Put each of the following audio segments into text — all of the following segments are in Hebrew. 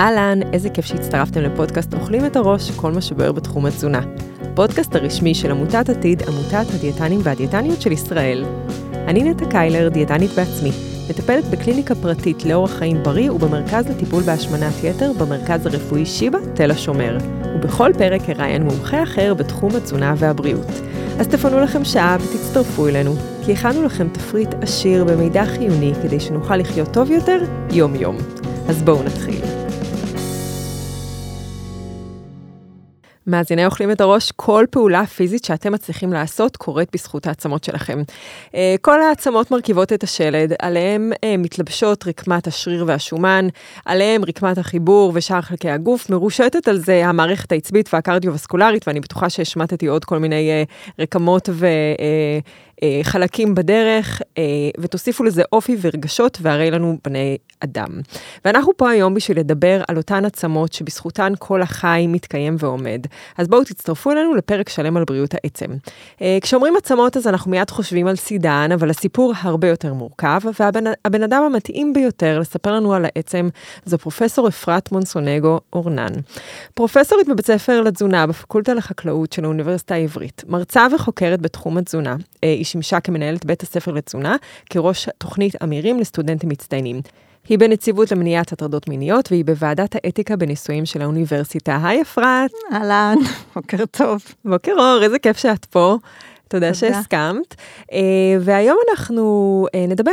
אהלן, איזה כיף שהצטרפתם לפודקאסט אוכלים את הראש, כל מה שבוער בתחום התזונה. הפודקאסט הרשמי של עמותת עתיד, עמותת הדיאטנים והדיאטניות של ישראל. אני נטע קיילר, דיאטנית בעצמי, מטפלת בקליניקה פרטית לאורח חיים בריא ובמרכז לטיפול בהשמנת יתר במרכז הרפואי שיבא, תל השומר. ובכל פרק אראיין מומחה אחר בתחום התזונה והבריאות. אז תפנו לכם שעה ותצטרפו אלינו, כי הכנו לכם תפריט עשיר במידע חיוני כדי שנוכל לחיות טוב יותר יום-יום. אז בואו נתחיל. מאזיני אוכלים את הראש, כל פעולה פיזית שאתם מצליחים לעשות קורית בזכות העצמות שלכם. אה, כל העצמות מרכיבות את השלד, עליהם אה, מתלבשות רקמת השריר והשומן, עליהם רקמת החיבור ושאר חלקי הגוף, מרושתת על זה המערכת העצבית והקרדיו-וסקולרית, ואני בטוחה שהשמטתי עוד כל מיני אה, רקמות ו... אה, חלקים בדרך, אה, ותוסיפו לזה אופי ורגשות, והרי לנו בני אדם. ואנחנו פה היום בשביל לדבר על אותן עצמות שבזכותן כל החי מתקיים ועומד. אז בואו תצטרפו אלינו לפרק שלם על בריאות העצם. אה, כשאומרים עצמות אז אנחנו מיד חושבים על סידן, אבל הסיפור הרבה יותר מורכב, והבן אדם המתאים ביותר לספר לנו על העצם זו פרופסור אפרת מונסונגו אורנן. פרופסורית בבית ספר לתזונה בפקולטה לחקלאות של האוניברסיטה העברית, מרצה וחוקרת בתחום התזונה. היא שימשה כמנהלת בית הספר לתזונה, כראש תוכנית אמירים לסטודנטים מצטיינים. היא בנציבות למניעת הטרדות מיניות, והיא בוועדת האתיקה בנישואים של האוניברסיטה. היי אפרת. אהלן, בוקר טוב. בוקר אור, איזה כיף שאת פה. תודה. שהסכמת. Uh, והיום אנחנו uh, נדבר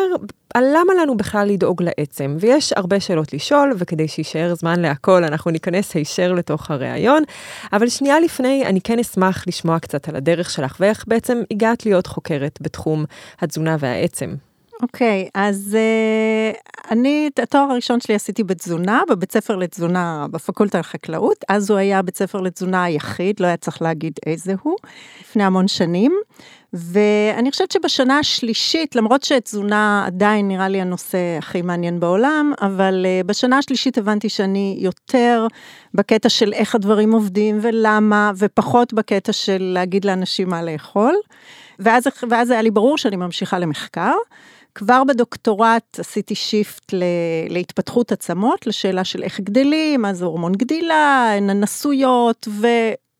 על למה לנו בכלל לדאוג לעצם. ויש הרבה שאלות לשאול, וכדי שיישאר זמן להכל, אנחנו ניכנס הישר לתוך הראיון. אבל שנייה לפני, אני כן אשמח לשמוע קצת על הדרך שלך, ואיך בעצם הגעת להיות חוקרת בתחום התזונה והעצם. אוקיי, okay, אז uh, אני, את התואר הראשון שלי עשיתי בתזונה, בבית ספר לתזונה בפקולטה לחקלאות, אז הוא היה בית ספר לתזונה היחיד, לא היה צריך להגיד איזה הוא, לפני המון שנים. ואני חושבת שבשנה השלישית, למרות שתזונה עדיין נראה לי הנושא הכי מעניין בעולם, אבל uh, בשנה השלישית הבנתי שאני יותר בקטע של איך הדברים עובדים ולמה, ופחות בקטע של להגיד לאנשים מה לאכול. ואז, ואז היה לי ברור שאני ממשיכה למחקר. כבר בדוקטורט עשיתי שיפט להתפתחות עצמות, לשאלה של איך גדלים, מה זה הורמון גדילה, הן הנשויות,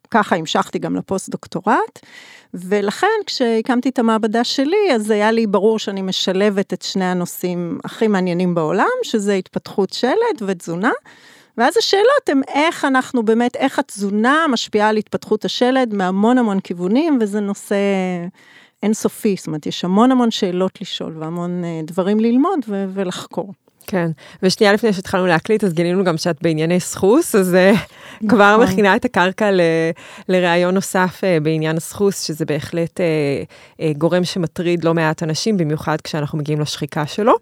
וככה המשכתי גם לפוסט דוקטורט. ולכן כשהקמתי את המעבדה שלי, אז היה לי ברור שאני משלבת את שני הנושאים הכי מעניינים בעולם, שזה התפתחות שלד ותזונה. ואז השאלות הן איך אנחנו באמת, איך התזונה משפיעה על התפתחות השלד מהמון המון כיוונים, וזה נושא אינסופי, זאת אומרת, יש המון המון שאלות לשאול והמון אה, דברים ללמוד ולחקור. כן, ושנייה לפני שהתחלנו להקליט, אז גילינו גם שאת בענייני סחוס, אז אה, נכון. כבר מכינה את הקרקע ל, לראיון נוסף uh, בעניין הסחוס, שזה בהחלט uh, גורם שמטריד לא מעט אנשים, במיוחד כשאנחנו מגיעים לשחיקה שלו.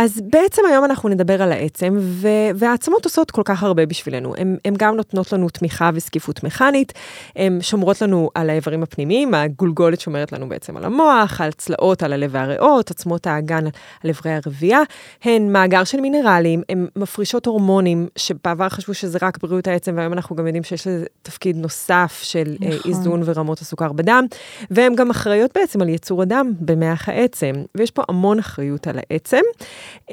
אז בעצם היום אנחנו נדבר על העצם, ו- והעצמות עושות כל כך הרבה בשבילנו. הן גם נותנות לנו תמיכה וזקיפות מכנית, הן שומרות לנו על האיברים הפנימיים, הגולגולת שומרת לנו בעצם על המוח, על צלעות, על הלב והריאות, עצמות האגן על איברי הרבייה, הן מאגר של מינרלים, הן מפרישות הורמונים, שבעבר חשבו שזה רק בריאות העצם, והיום אנחנו גם יודעים שיש לזה תפקיד נוסף של אה, נכון. איזון ורמות הסוכר בדם, והן גם אחראיות בעצם על ייצור הדם במח העצם, ויש פה המון אחריות על העצם.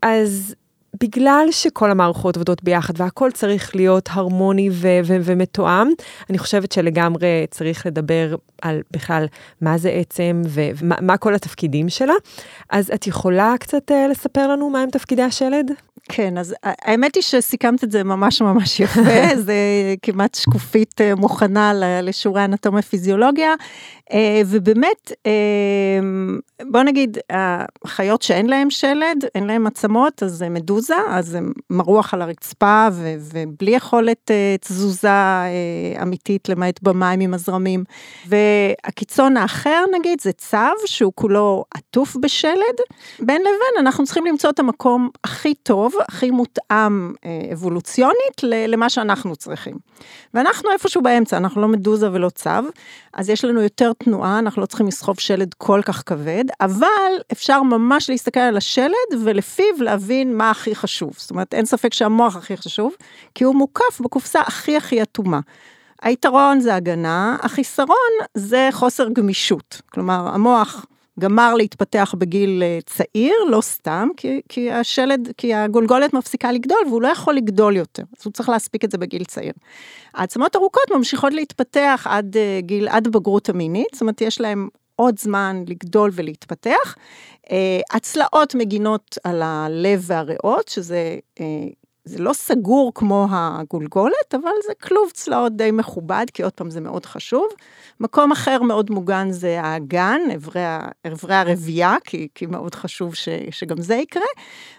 אז בגלל שכל המערכות עובדות ביחד והכל צריך להיות הרמוני ו- ו- ומתואם, אני חושבת שלגמרי צריך לדבר על בכלל מה זה עצם ומה כל התפקידים שלה. אז את יכולה קצת uh, לספר לנו מהם תפקידי השלד? כן, אז האמת היא שסיכמת את זה ממש ממש יפה, זה כמעט שקופית אה, מוכנה לשיעורי אנטומיה פיזיולוגיה, אה, ובאמת, בוא נגיד, החיות שאין להם שלד, אין להם עצמות, אז זה מדוזה, אז זה מרוח על הרצפה ובלי יכולת תזוזה אמיתית, למעט במים עם הזרמים. והקיצון האחר, נגיד, זה צב, שהוא כולו עטוף בשלד. בין לבין, אנחנו צריכים למצוא את המקום הכי טוב, הכי מותאם אה, אבולוציונית למה שאנחנו צריכים. ואנחנו איפשהו באמצע, אנחנו לא מדוזה ולא צב, אז יש לנו יותר תנועה, אנחנו לא צריכים לסחוב שלד כל כך כבד, אבל אפשר ממש להסתכל על השלד ולפיו להבין מה הכי חשוב. זאת אומרת, אין ספק שהמוח הכי חשוב, כי הוא מוקף בקופסה הכי הכי אטומה. היתרון זה הגנה, החיסרון זה חוסר גמישות. כלומר, המוח גמר להתפתח בגיל אה, צעיר, לא סתם, כי, כי השלד, כי הגולגולת מפסיקה לגדול והוא לא יכול לגדול יותר, אז הוא צריך להספיק את זה בגיל צעיר. העצמות ארוכות ממשיכות להתפתח עד אה, גיל, עד בגרות המינית, זאת אומרת, יש להם עוד זמן לגדול ולהתפתח. הצלעות מגינות על הלב והריאות, שזה זה לא סגור כמו הגולגולת, אבל זה כלוב צלעות די מכובד, כי עוד פעם זה מאוד חשוב. מקום אחר מאוד מוגן זה האגן, אברי הרבייה, כי, כי מאוד חשוב ש, שגם זה יקרה.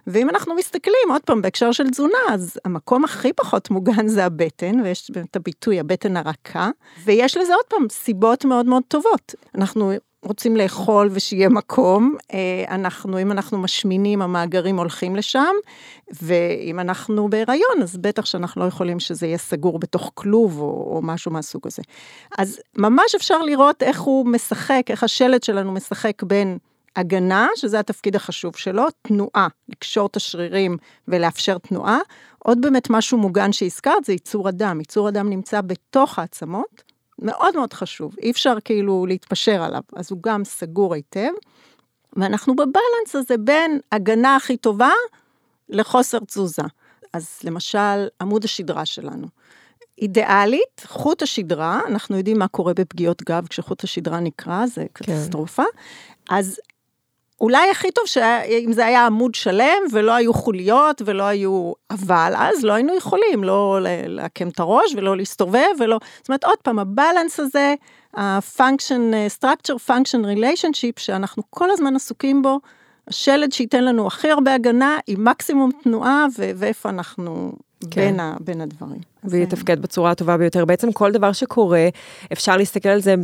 ואם אנחנו מסתכלים, עוד פעם, בהקשר של תזונה, אז המקום הכי פחות מוגן זה הבטן, ויש את הביטוי הבטן הרכה, ויש לזה עוד פעם סיבות מאוד מאוד טובות. אנחנו רוצים לאכול ושיהיה מקום, אה, אנחנו, אם אנחנו משמינים, המאגרים הולכים לשם, ואם אנחנו בהיריון, אז בטח שאנחנו לא יכולים שזה יהיה סגור בתוך כלוב או, או משהו מהסוג הזה. אז ממש אפשר לראות איך הוא משחק, איך השלד שלנו משחק בין הגנה, שזה התפקיד החשוב שלו, תנועה, לקשור את השרירים ולאפשר תנועה. עוד באמת משהו מוגן שהזכרת, זה ייצור הדם. ייצור הדם נמצא בתוך העצמות, מאוד מאוד חשוב, אי אפשר כאילו להתפשר עליו, אז הוא גם סגור היטב. ואנחנו בבלנס הזה בין הגנה הכי טובה לחוסר תזוזה. אז למשל, עמוד השדרה שלנו. אידיאלית, חוט השדרה, אנחנו יודעים מה קורה בפגיעות גב כשחוט השדרה נקרע, זה כן. קטסטרופה. כן. אז אולי הכי טוב שאם זה היה עמוד שלם ולא היו חוליות ולא היו, אבל אז לא היינו יכולים לא לעקם את הראש ולא להסתובב ולא, זאת אומרת עוד פעם הבלנס הזה, ה-function, structure function relationship שאנחנו כל הזמן עסוקים בו, השלד שייתן לנו הכי הרבה הגנה עם מקסימום תנועה ואיפה אנחנו כן. בין, ה, בין הדברים. ויתפקד בצורה הטובה ביותר. בעצם כל דבר שקורה, אפשר להסתכל על זה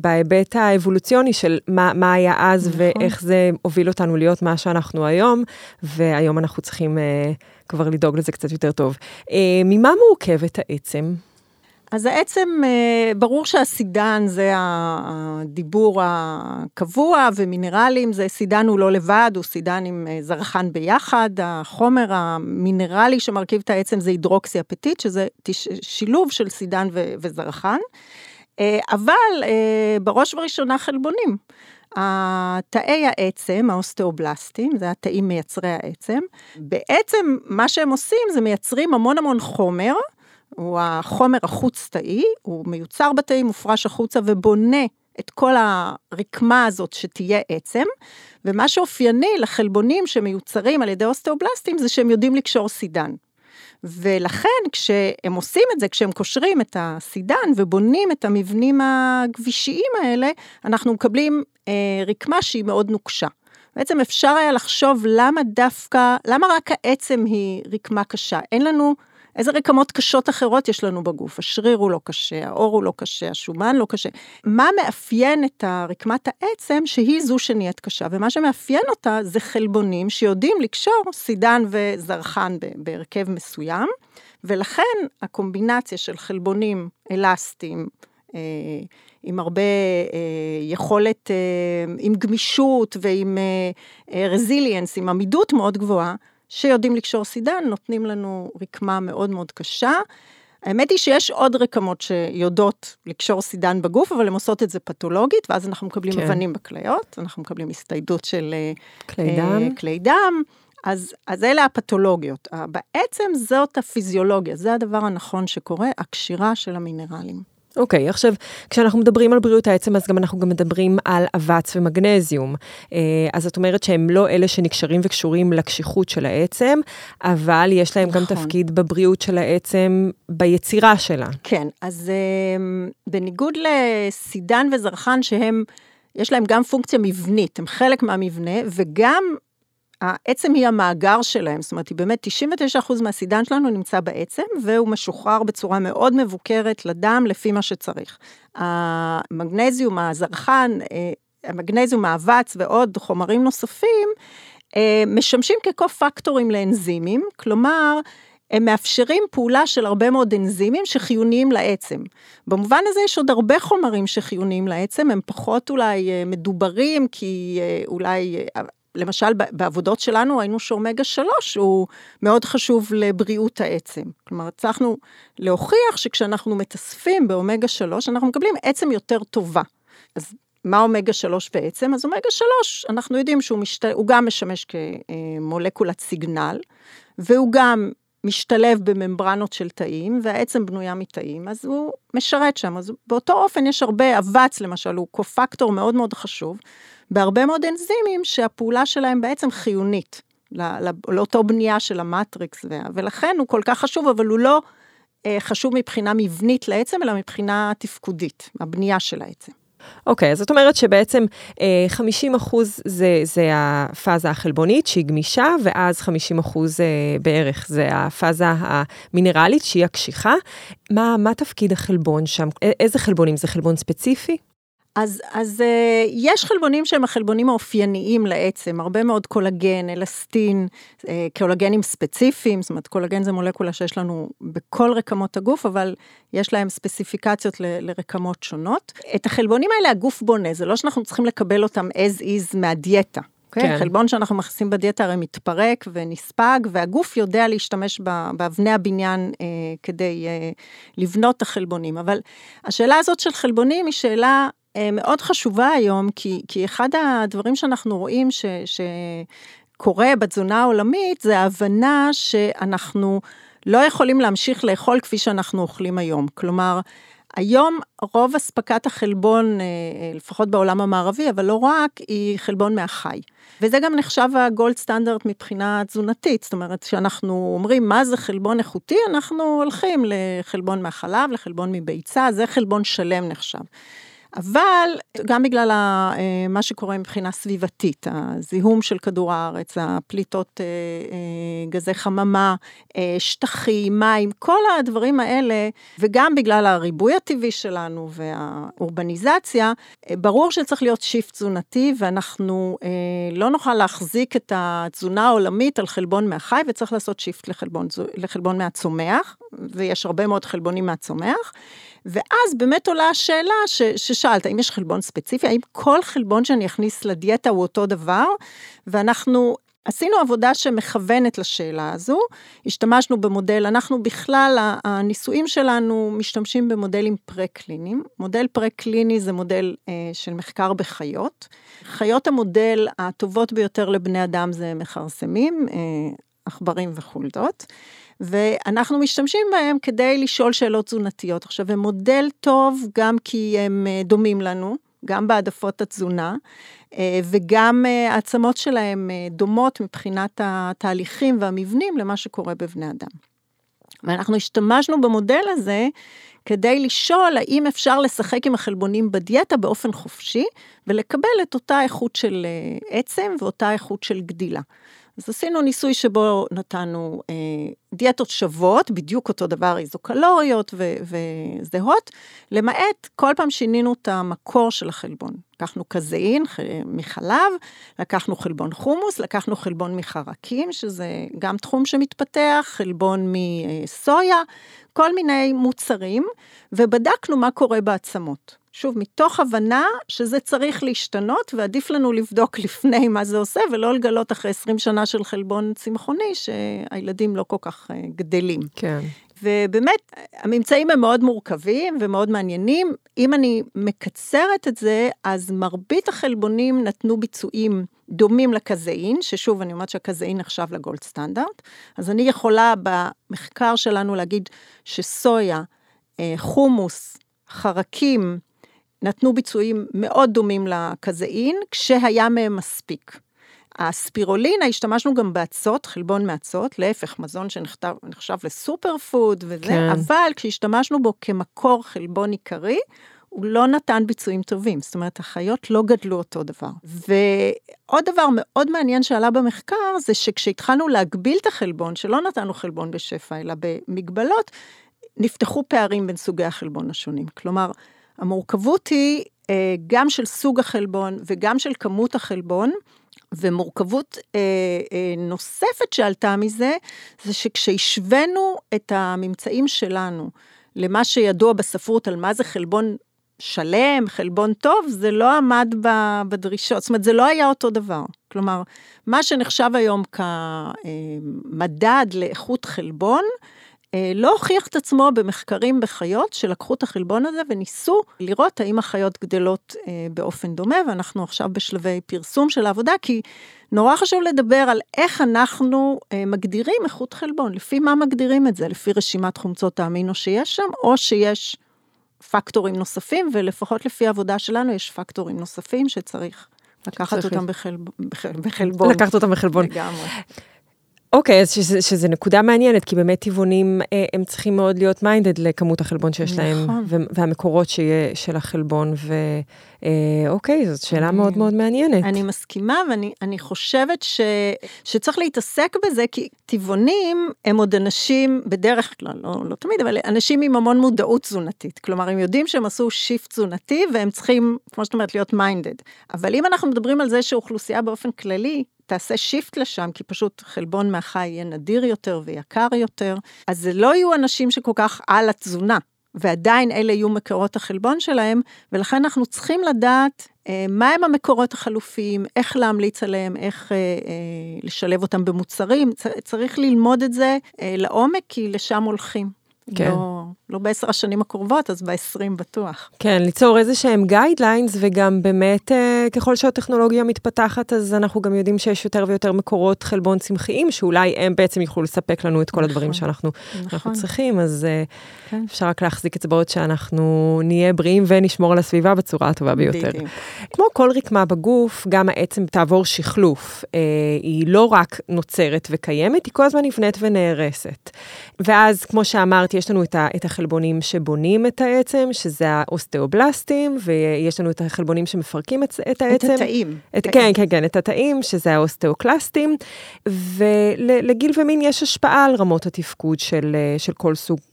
בהיבט האבולוציוני של מה, מה היה אז נכון. ואיך זה הוביל אותנו להיות מה שאנחנו היום, והיום אנחנו צריכים uh, כבר לדאוג לזה קצת יותר טוב. Uh, ממה מורכבת העצם? אז העצם, אה, ברור שהסידן זה הדיבור הקבוע, ומינרלים זה סידן הוא לא לבד, הוא סידן עם אה, זרחן ביחד. החומר המינרלי שמרכיב את העצם זה הידרוקסי אפטית, שזה שילוב של סידן וזרחן. אה, אבל בראש ובראשונה חלבונים. תאי העצם, האוסטאובלסטים, זה התאים מייצרי העצם, בעצם מה שהם עושים זה מייצרים המון המון חומר, הוא החומר החוץ-תאי, הוא מיוצר בתאים, מופרש החוצה ובונה את כל הרקמה הזאת שתהיה עצם, ומה שאופייני לחלבונים שמיוצרים על ידי אוסטאובלסטים זה שהם יודעים לקשור סידן. ולכן כשהם עושים את זה, כשהם קושרים את הסידן ובונים את המבנים הגבישיים האלה, אנחנו מקבלים אה, רקמה שהיא מאוד נוקשה. בעצם אפשר היה לחשוב למה דווקא, למה רק העצם היא רקמה קשה? אין לנו איזה רקמות קשות אחרות יש לנו בגוף? השריר הוא לא קשה, העור הוא לא קשה, השומן לא קשה. מה מאפיין את רקמת העצם שהיא זו שנהיית קשה? ומה שמאפיין אותה זה חלבונים שיודעים לקשור סידן וזרחן בהרכב מסוים, ולכן הקומבינציה של חלבונים אלסטיים, אה, עם הרבה אה, יכולת, אה, עם גמישות ועם רזיליאנס, עם עמידות מאוד גבוהה, שיודעים לקשור סידן, נותנים לנו רקמה מאוד מאוד קשה. האמת היא שיש עוד רקמות שיודעות לקשור סידן בגוף, אבל הן עושות את זה פתולוגית, ואז אנחנו מקבלים כן. אבנים בכליות, אנחנו מקבלים הסתיידות של כלי דם. אה, כלי דם. אז, אז אלה הפתולוגיות. בעצם זאת הפיזיולוגיה, זה הדבר הנכון שקורה, הקשירה של המינרלים. אוקיי, okay, עכשיו, כשאנחנו מדברים על בריאות העצם, אז גם אנחנו גם מדברים על אבץ ומגנזיום. אה, אז זאת אומרת שהם לא אלה שנקשרים וקשורים לקשיחות של העצם, אבל יש להם נכון. גם תפקיד בבריאות של העצם, ביצירה שלה. כן, אז אה, בניגוד לסידן וזרחן, שהם, יש להם גם פונקציה מבנית, הם חלק מהמבנה, וגם העצם היא המאגר שלהם, זאת אומרת, היא באמת 99% מהסידן שלנו נמצא בעצם, והוא משוחרר בצורה מאוד מבוקרת לדם לפי מה שצריך. המגנזיום, הזרחן, אה, המגנזיום, האבץ ועוד חומרים נוספים, אה, משמשים כקו-פקטורים לאנזימים, כלומר, הם מאפשרים פעולה של הרבה מאוד אנזימים שחיוניים לעצם. במובן הזה יש עוד הרבה חומרים שחיוניים לעצם, הם פחות אולי אה, מדוברים, כי אולי למשל בעבודות שלנו ראינו שאומגה 3 הוא מאוד חשוב לבריאות העצם. כלומר, הצלחנו להוכיח שכשאנחנו מתאספים באומגה 3, אנחנו מקבלים עצם יותר טובה. אז מה אומגה 3 בעצם? אז אומגה 3, אנחנו יודעים שהוא משת... גם משמש כמולקולת סיגנל, והוא גם משתלב בממברנות של תאים, והעצם בנויה מתאים, אז הוא משרת שם. אז באותו אופן יש הרבה, אבץ למשל, הוא קופקטור מאוד מאוד חשוב, בהרבה מאוד אנזימים שהפעולה שלהם בעצם חיונית לא, לא, לאותו בנייה של המטריקס, ולכן הוא כל כך חשוב, אבל הוא לא אה, חשוב מבחינה מבנית לעצם, אלא מבחינה תפקודית, הבנייה של העצם. אוקיי, okay, זאת אומרת שבעצם 50 אה, אחוז זה, זה הפאזה החלבונית שהיא גמישה, ואז 50 אחוז אה, בערך זה הפאזה המינרלית שהיא הקשיחה. מה, מה תפקיד החלבון שם? איזה חלבונים? זה חלבון ספציפי? אז, אז uh, יש חלבונים שהם החלבונים האופייניים לעצם, הרבה מאוד קולגן, אלסטין, uh, קולגנים ספציפיים, זאת אומרת קולגן זה מולקולה שיש לנו בכל רקמות הגוף, אבל יש להם ספציפיקציות ל, לרקמות שונות. את החלבונים האלה הגוף בונה, זה לא שאנחנו צריכים לקבל אותם as is מהדיאטה. Okay? אוקיי? כן. חלבון שאנחנו מכניסים בדיאטה הרי מתפרק ונספג, והגוף יודע להשתמש באבני הבניין אה, כדי אה, לבנות את החלבונים. אבל השאלה הזאת של חלבונים היא שאלה מאוד חשובה היום, כי, כי אחד הדברים שאנחנו רואים ש, שקורה בתזונה העולמית, זה ההבנה שאנחנו לא יכולים להמשיך לאכול כפי שאנחנו אוכלים היום. כלומר, היום רוב אספקת החלבון, אה, לפחות בעולם המערבי, אבל לא רק, היא חלבון מהחי. וזה גם נחשב הגולד סטנדרט מבחינה תזונתית, זאת אומרת, כשאנחנו אומרים מה זה חלבון איכותי, אנחנו הולכים לחלבון מהחלב, לחלבון מביצה, זה חלבון שלם נחשב. אבל גם בגלל אה, מה שקורה מבחינה סביבתית, הזיהום של כדור הארץ, הפליטות אה, אה, גזי חממה, שטחים, מים, כל הדברים האלה, וגם בגלל הריבוי הטבעי שלנו והאורבניזציה, ברור שצריך להיות shift תזונתי, ואנחנו לא נוכל להחזיק את התזונה העולמית על חלבון מהחי, וצריך לעשות shift לחלבון, לחלבון מהצומח, ויש הרבה מאוד חלבונים מהצומח. ואז באמת עולה השאלה ש, ששאלת, האם יש חלבון ספציפי? האם כל חלבון שאני אכניס לדיאטה הוא אותו דבר? ואנחנו עשינו עבודה שמכוונת לשאלה הזו, השתמשנו במודל, אנחנו בכלל, הניסויים שלנו משתמשים במודלים פרה-קליניים. מודל פרה-קליני זה מודל אה, של מחקר בחיות. חיות המודל הטובות ביותר לבני אדם זה מכרסמים, אה, עכברים וחולדות. ואנחנו משתמשים בהם כדי לשאול שאלות תזונתיות. עכשיו, הם מודל טוב גם כי הם אה, דומים לנו, גם בהעדפות התזונה, אה, וגם אה, העצמות שלהם דומות מבחינת התהליכים והמבנים למה שקורה בבני אדם. ואנחנו השתמשנו במודל הזה כדי לשאול האם אפשר לשחק עם החלבונים בדיאטה באופן חופשי ולקבל את אותה איכות של עצם ואותה איכות של גדילה. אז עשינו ניסוי שבו נתנו אה, דיאטות שוות, בדיוק אותו דבר, איזוקלוריות וזהות, למעט כל פעם שינינו את המקור של החלבון. לקחנו קזאין מחלב, לקחנו חלבון חומוס, לקחנו חלבון מחרקים, שזה גם תחום שמתפתח, חלבון מסויה, כל מיני מוצרים, ובדקנו מה קורה בעצמות. שוב, מתוך הבנה שזה צריך להשתנות, ועדיף לנו לבדוק לפני מה זה עושה, ולא לגלות אחרי 20 שנה של חלבון צמחוני, שהילדים לא כל כך אה, גדלים. כן. ובאמת, הממצאים הם מאוד מורכבים ומאוד מעניינים. אם אני מקצרת את זה, אז מרבית החלבונים נתנו ביצועים דומים לקזאין, ששוב, אני אומרת שהקזאין נחשב לגולד סטנדרט. אז אני יכולה במחקר שלנו להגיד שסויה, אה, חומוס, חרקים, נתנו ביצועים מאוד דומים לקזאין, כשהיה מהם מספיק. הספירולינה, השתמשנו גם באצות, חלבון מאצות, להפך, מזון שנחשב לסופר פוד וזה, כן. אבל כשהשתמשנו בו כמקור חלבון עיקרי, הוא לא נתן ביצועים טובים, זאת אומרת, החיות לא גדלו אותו דבר. ועוד דבר מאוד מעניין שעלה במחקר, זה שכשהתחלנו להגביל את החלבון, שלא נתנו חלבון בשפע, אלא במגבלות, נפתחו פערים בין סוגי החלבון השונים. כלומר, המורכבות היא אה, גם של סוג החלבון וגם של כמות החלבון, ומורכבות אה, אה, נוספת שעלתה מזה, זה שכשהשווינו את הממצאים שלנו למה שידוע בספרות על מה זה חלבון שלם, חלבון טוב, זה לא עמד בדרישות, זאת אומרת, זה לא היה אותו דבר. כלומר, מה שנחשב היום כמדד לאיכות חלבון, אה, לא הוכיח את עצמו במחקרים בחיות שלקחו את החלבון הזה וניסו לראות האם החיות גדלות אה, באופן דומה, ואנחנו עכשיו בשלבי פרסום של העבודה, כי נורא חשוב לדבר על איך אנחנו אה, מגדירים איכות חלבון, לפי מה מגדירים את זה, לפי רשימת חומצות האמינו שיש שם, או שיש פקטורים נוספים, ולפחות לפי העבודה שלנו יש פקטורים נוספים שצריך לקחת אותם בחלבון. לקחת אותם בחלבון. לגמרי. אוקיי, אז שזה, שזה נקודה מעניינת, כי באמת טבעונים, אה, הם צריכים מאוד להיות minded לכמות החלבון שיש נכון. להם, והמקורות שיהיה של החלבון, ואוקיי, זאת שאלה מאוד מאוד מעניינת. אני מסכימה, ואני חושבת ש, שצריך להתעסק בזה, כי טבעונים הם עוד אנשים, בדרך כלל, לא, לא תמיד, אבל אנשים עם המון מודעות תזונתית. כלומר, הם יודעים שהם עשו shift תזונתי, והם צריכים, כמו שאת אומרת, להיות minded. אבל אם אנחנו מדברים על זה שאוכלוסייה באופן כללי, תעשה שיפט לשם, כי פשוט חלבון מהחי יהיה נדיר יותר ויקר יותר, אז זה לא יהיו אנשים שכל כך על התזונה. ועדיין אלה יהיו מקורות החלבון שלהם, ולכן אנחנו צריכים לדעת אה, מהם המקורות החלופיים, איך להמליץ עליהם, איך אה, אה, לשלב אותם במוצרים, צריך ללמוד את זה אה, לעומק, כי לשם הולכים. כן. לא, לא בעשר השנים הקרובות, אז בעשרים בטוח. כן, ליצור איזה שהם guidelines, וגם באמת, אה, ככל שהטכנולוגיה מתפתחת, אז אנחנו גם יודעים שיש יותר ויותר מקורות חלבון צמחיים, שאולי הם בעצם יוכלו לספק לנו את כל נכון, הדברים שאנחנו נכון. צריכים, אז אה, כן. אפשר רק להחזיק אצבעות שאנחנו נהיה בריאים ונשמור על הסביבה בצורה הטובה ביותר. בדיוק. כמו כל רקמה בגוף, גם העצם תעבור שחלוף. אה, היא לא רק נוצרת וקיימת, היא כל הזמן נבנית ונהרסת. ואז, כמו שאמרתי, יש לנו את, ה, את החלבונים שבונים את העצם, שזה האוסטאובלסטים, ויש לנו את החלבונים שמפרקים את, את העצם. את התאים. את, כן, כן, כן, את התאים, שזה האוסטאוקלסטים, ולגיל ומין יש השפעה על רמות התפקוד של, של כל סוג אה,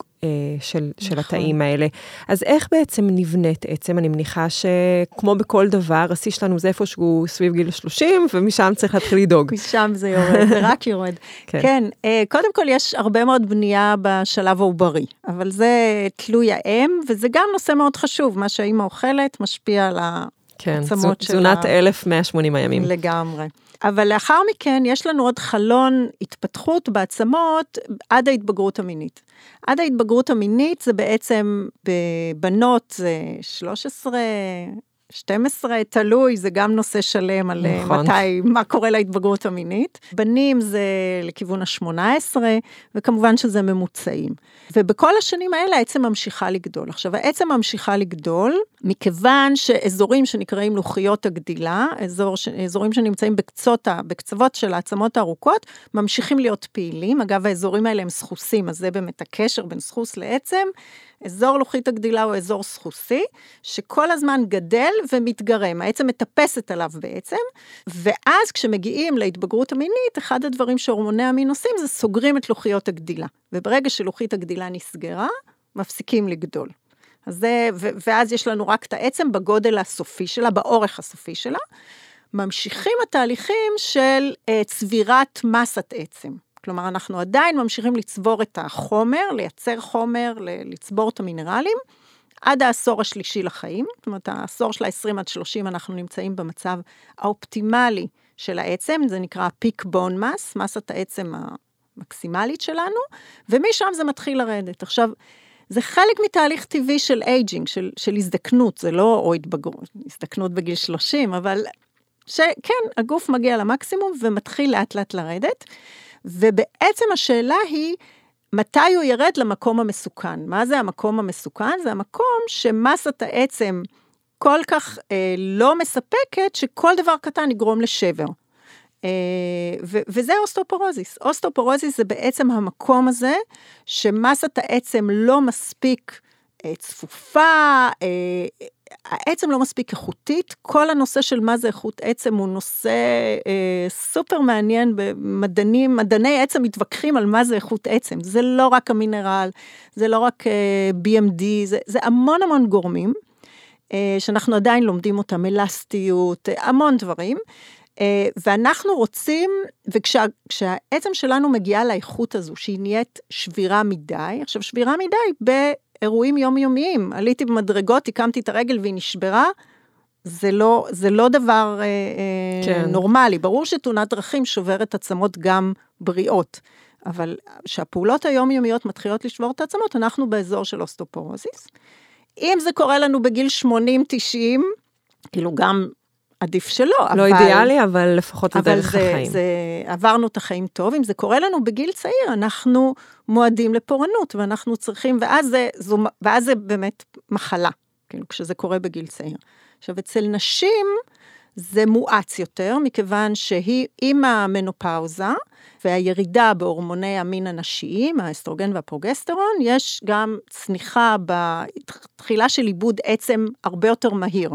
של, נכון. של התאים האלה. אז איך בעצם נבנית עצם? אני מניחה שכמו בכל דבר, השיא שלנו זה איפשהו סביב גיל 30, ומשם צריך להתחיל לדאוג. משם זה יורד, זה רק יורד. כן. כן, אה, קודם כל יש הרבה מאוד בנייה בשלב העוברי, אבל זה תלוי האם, וזה גם נושא מאוד חשוב, מה שהאימא אוכלת משפיע על כן, העצמות שלה. כן, תזונת 1,180 הימים. לגמרי. אבל לאחר מכן יש לנו עוד חלון התפתחות בעצמות עד ההתבגרות המינית. עד ההתבגרות המינית זה בעצם בבנות זה 13, 12, תלוי, זה גם נושא שלם על אה, נכון. מתי, מה קורה להתבגרות המינית. בנים זה לכיוון ה-18, וכמובן שזה ממוצעים. ובכל השנים האלה העצם ממשיכה לגדול. עכשיו, העצם ממשיכה לגדול, מכיוון שאזורים שנקראים לוחיות הגדילה, אזור, אזורים שנמצאים בקצות, בקצוות של העצמות הארוכות, ממשיכים להיות פעילים. אגב, האזורים האלה הם סחוסים, אז זה באמת הקשר בין סחוס לעצם. אזור לוחית הגדילה הוא אזור סחוסי, שכל הזמן גדל ומתגרם, העצם מטפסת עליו בעצם, ואז כשמגיעים להתבגרות המינית, אחד הדברים שהורמוני המין עושים זה סוגרים את לוחיות הגדילה, וברגע שלוחית הגדילה נסגרה, מפסיקים לגדול. אז זה, ואז יש לנו רק את העצם בגודל הסופי שלה, באורך הסופי שלה. ממשיכים התהליכים של uh, צבירת מסת עצם. כלומר, אנחנו עדיין ממשיכים לצבור את החומר, לייצר חומר, לצבור את המינרלים, עד העשור השלישי לחיים. זאת אומרת, העשור של ה-20 עד 30 אנחנו נמצאים במצב האופטימלי של העצם, זה נקרא peak bone mass, מסת העצם המקסימלית שלנו, ומשם זה מתחיל לרדת. עכשיו, זה חלק מתהליך טבעי של aging, של, של הזדקנות, זה לא או התבגרות, הזדקנות בגיל 30, אבל שכן, הגוף מגיע למקסימום ומתחיל לאט לאט לרדת. ובעצם השאלה היא, מתי הוא ירד למקום המסוכן? מה זה המקום המסוכן? זה המקום שמסת העצם כל כך אה, לא מספקת, שכל דבר קטן יגרום לשבר. אה, ו- וזה אוסטאופורוזיס. אוסטאופורוזיס זה בעצם המקום הזה שמסת העצם לא מספיק אה, צפופה, אה, העצם לא מספיק איכותית, כל הנושא של מה זה איכות עצם הוא נושא אה, סופר מעניין במדענים, מדעני עצם מתווכחים על מה זה איכות עצם, זה לא רק המינרל, זה לא רק אה, BMD, זה, זה המון המון גורמים, אה, שאנחנו עדיין לומדים אותם, אלסטיות, אה, המון דברים. אה, ואנחנו רוצים, וכשהעצם שלנו מגיעה לאיכות הזו, שהיא נהיית שבירה מדי, עכשיו שבירה מדי אירועים יומיומיים. עליתי במדרגות, הקמתי את הרגל והיא נשברה. זה לא, זה לא דבר אה, אה כן. נורמלי. ברור שתאונת דרכים שוברת עצמות גם בריאות. אבל כשהפעולות היומיומיות מתחילות לשבור את העצמות, אנחנו באזור של אוסטופורוזיס. אם זה קורה לנו בגיל 80-90, כאילו גם עדיף שלא, לא אבל... לא אידיאלי, אבל לפחות זה דרך זה, החיים. זה, עברנו את החיים טוב, אם זה קורה לנו בגיל צעיר, אנחנו מועדים לפורענות, ואנחנו צריכים, ואז זה, זו, ואז זה באמת מחלה, כאילו, כשזה קורה בגיל צעיר. עכשיו, אצל נשים זה מואץ יותר, מכיוון שהיא עם המנופאוזה, והירידה בהורמוני המין הנשיים, האסטרוגן והפרוגסטרון, יש גם צניחה בתחילה של עיבוד עצם הרבה יותר מהיר.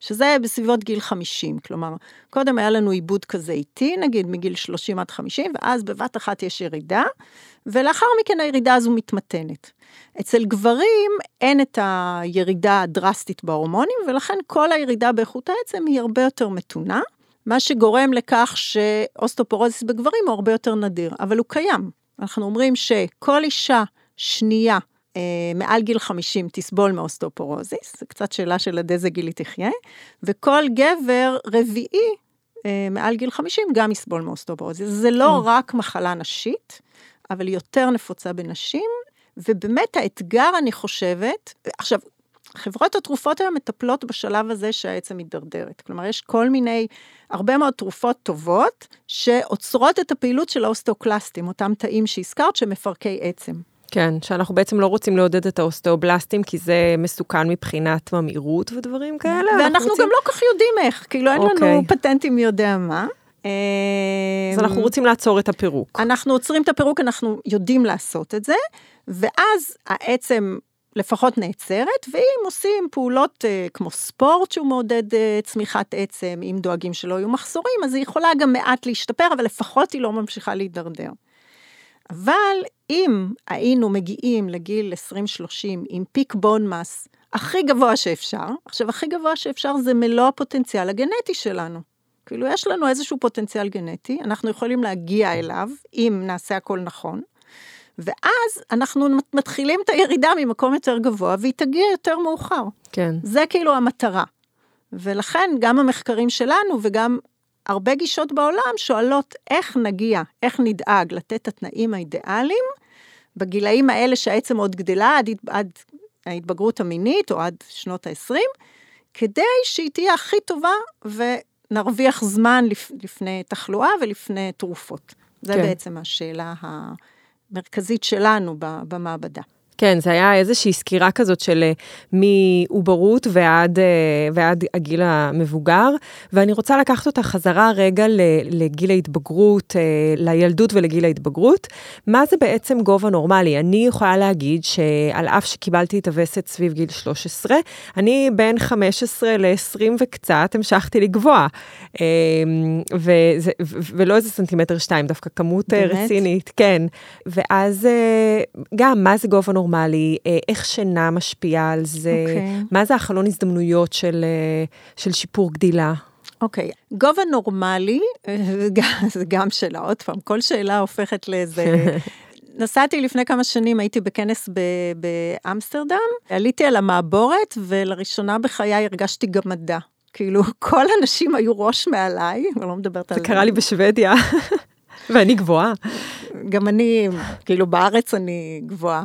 שזה בסביבות גיל 50, כלומר, קודם היה לנו עיבוד כזה איטי, נגיד מגיל 30 עד 50, ואז בבת אחת יש ירידה, ולאחר מכן הירידה הזו מתמתנת. אצל גברים אין את הירידה הדרסטית בהורמונים, ולכן כל הירידה באיכות העצם היא הרבה יותר מתונה, מה שגורם לכך שאוסטופורוזיס בגברים הוא הרבה יותר נדיר, אבל הוא קיים. אנחנו אומרים שכל אישה שנייה מעל גיל 50 תסבול מאוסטופורוזיס, זו קצת שאלה של עד איזה גיל היא תחיה, וכל גבר רביעי אה, מעל גיל 50 גם יסבול מאוסטופורוזיס. זה לא mm. רק מחלה נשית, אבל יותר נפוצה בנשים, ובאמת האתגר, אני חושבת, עכשיו, חברות התרופות היום מטפלות בשלב הזה שהעצם מידרדרת. כלומר, יש כל מיני, הרבה מאוד תרופות טובות, שעוצרות את הפעילות של האוסטאוקלסטים, אותם תאים שהזכרת, שמפרקי עצם. כן, שאנחנו בעצם לא רוצים לעודד את האוסטאובלסטים, כי זה מסוכן מבחינת ממאירות ודברים כאלה. ואנחנו רוצים... גם לא כך יודעים איך, כאילו אין אוקיי. לנו פטנטים מי יודע מה. אז אנחנו רוצים לעצור את הפירוק. אנחנו עוצרים את הפירוק, אנחנו יודעים לעשות את זה, ואז העצם לפחות נעצרת, ואם עושים פעולות uh, כמו ספורט שהוא מעודד uh, צמיחת עצם, אם דואגים שלא יהיו מחסורים, אז היא יכולה גם מעט להשתפר, אבל לפחות היא לא ממשיכה להידרדר. אבל אם היינו מגיעים לגיל 20-30 עם פיק בון מס הכי גבוה שאפשר, עכשיו הכי גבוה שאפשר זה מלוא הפוטנציאל הגנטי שלנו. כאילו יש לנו איזשהו פוטנציאל גנטי, אנחנו יכולים להגיע אליו, אם נעשה הכל נכון, ואז אנחנו מתחילים את הירידה ממקום יותר גבוה, והיא תגיע יותר מאוחר. כן. זה כאילו המטרה. ולכן גם המחקרים שלנו וגם הרבה גישות בעולם שואלות איך נגיע, איך נדאג לתת את התנאים האידיאליים בגילאים האלה שהעצם עוד גדלה עד, עד ההתבגרות המינית או עד שנות ה-20, כדי שהיא תהיה הכי טובה ונרוויח זמן לפ, לפני תחלואה ולפני תרופות. זה כן. בעצם השאלה המרכזית שלנו במעבדה. כן, זה היה איזושהי סקירה כזאת של אה, מעוברות ועד, אה, ועד הגיל המבוגר, ואני רוצה לקחת אותה חזרה רגע לגיל ההתבגרות, אה, לילדות ולגיל ההתבגרות. מה זה בעצם גובה נורמלי? אני יכולה להגיד שעל אף שקיבלתי את הווסת סביב גיל 13, אני בין 15 ל-20 וקצת המשכתי לגבוה. וזה, ולא איזה סנטימטר שתיים, דווקא כמות באמת? רצינית, כן. ואז גם, מה זה גובה נורמלי? נורמלי, אה, איך שינה משפיעה על זה, okay. אוקיי. מה זה החלון הזדמנויות של, אה, של שיפור גדילה. אוקיי, okay. גובה נורמלי, זה גם שאלה, עוד פעם, כל שאלה הופכת לאיזה... נסעתי לפני כמה שנים, הייתי בכנס באמסטרדם, עליתי על המעבורת, ולראשונה בחיי הרגשתי גמדה. כאילו, כל הנשים היו ראש מעליי, אני לא מדברת על... זה קרה לי בשוודיה. ואני גבוהה. גם אני, כאילו בארץ אני גבוהה.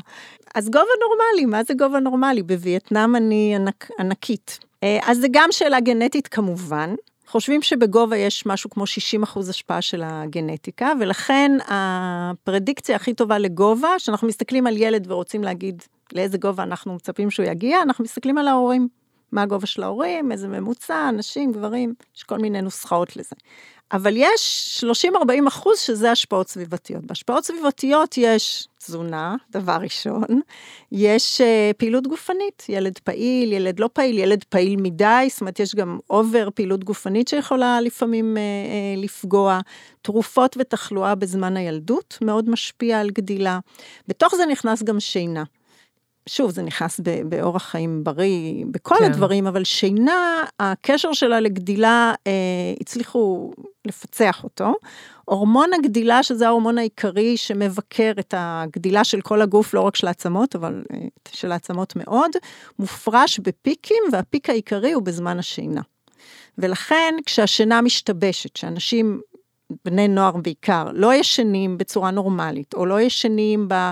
אז גובה נורמלי, מה זה גובה נורמלי? בווייטנאם אני ענק, ענקית. אה, אז זה גם שאלה גנטית כמובן. חושבים שבגובה יש משהו כמו 60 אחוז השפעה של הגנטיקה, ולכן הפרדיקציה הכי טובה לגובה, שאנחנו מסתכלים על ילד ורוצים להגיד לאיזה גובה אנחנו מצפים שהוא יגיע, אנחנו מסתכלים על ההורים. מה הגובה של ההורים, איזה ממוצע, נשים, גברים, יש כל מיני נוסחאות לזה. אבל יש 30-40 אחוז שזה השפעות סביבתיות. בהשפעות סביבתיות יש תזונה, דבר ראשון, יש uh, פעילות גופנית, ילד פעיל, ילד לא פעיל, ילד פעיל מדי, זאת אומרת יש גם אובר פעילות גופנית שיכולה לפעמים uh, uh, לפגוע, תרופות ותחלואה בזמן הילדות מאוד משפיע על גדילה. בתוך זה נכנס גם שינה. שוב, זה נכנס באורח חיים בריא, בכל כן. הדברים, אבל שינה, הקשר שלה לגדילה, אה, הצליחו לפצח אותו. הורמון הגדילה, שזה ההורמון העיקרי שמבקר את הגדילה של כל הגוף, לא רק של העצמות, אבל אה, של העצמות מאוד, מופרש בפיקים, והפיק העיקרי הוא בזמן השינה. ולכן, כשהשינה משתבשת, שאנשים בני נוער בעיקר, לא ישנים בצורה נורמלית, או לא ישנים ב...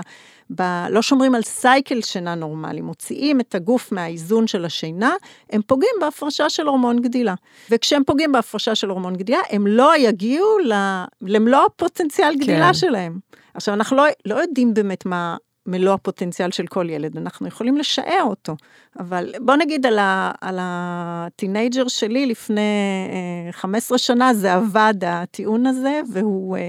ב... לא שומרים על סייקל שינה נורמלי, מוציאים את הגוף מהאיזון של השינה, הם פוגעים בהפרשה של הורמון גדילה. וכשהם פוגעים בהפרשה של הורמון גדילה, הם לא יגיעו למלוא הפוטנציאל גדילה כן. שלהם. עכשיו, אנחנו לא, לא יודעים באמת מה מלוא הפוטנציאל של כל ילד, אנחנו יכולים לשער אותו. אבל בוא נגיד על, ה, על הטינג'ר שלי לפני אה, 15 שנה, זה עבד הטיעון הזה, והוא אה,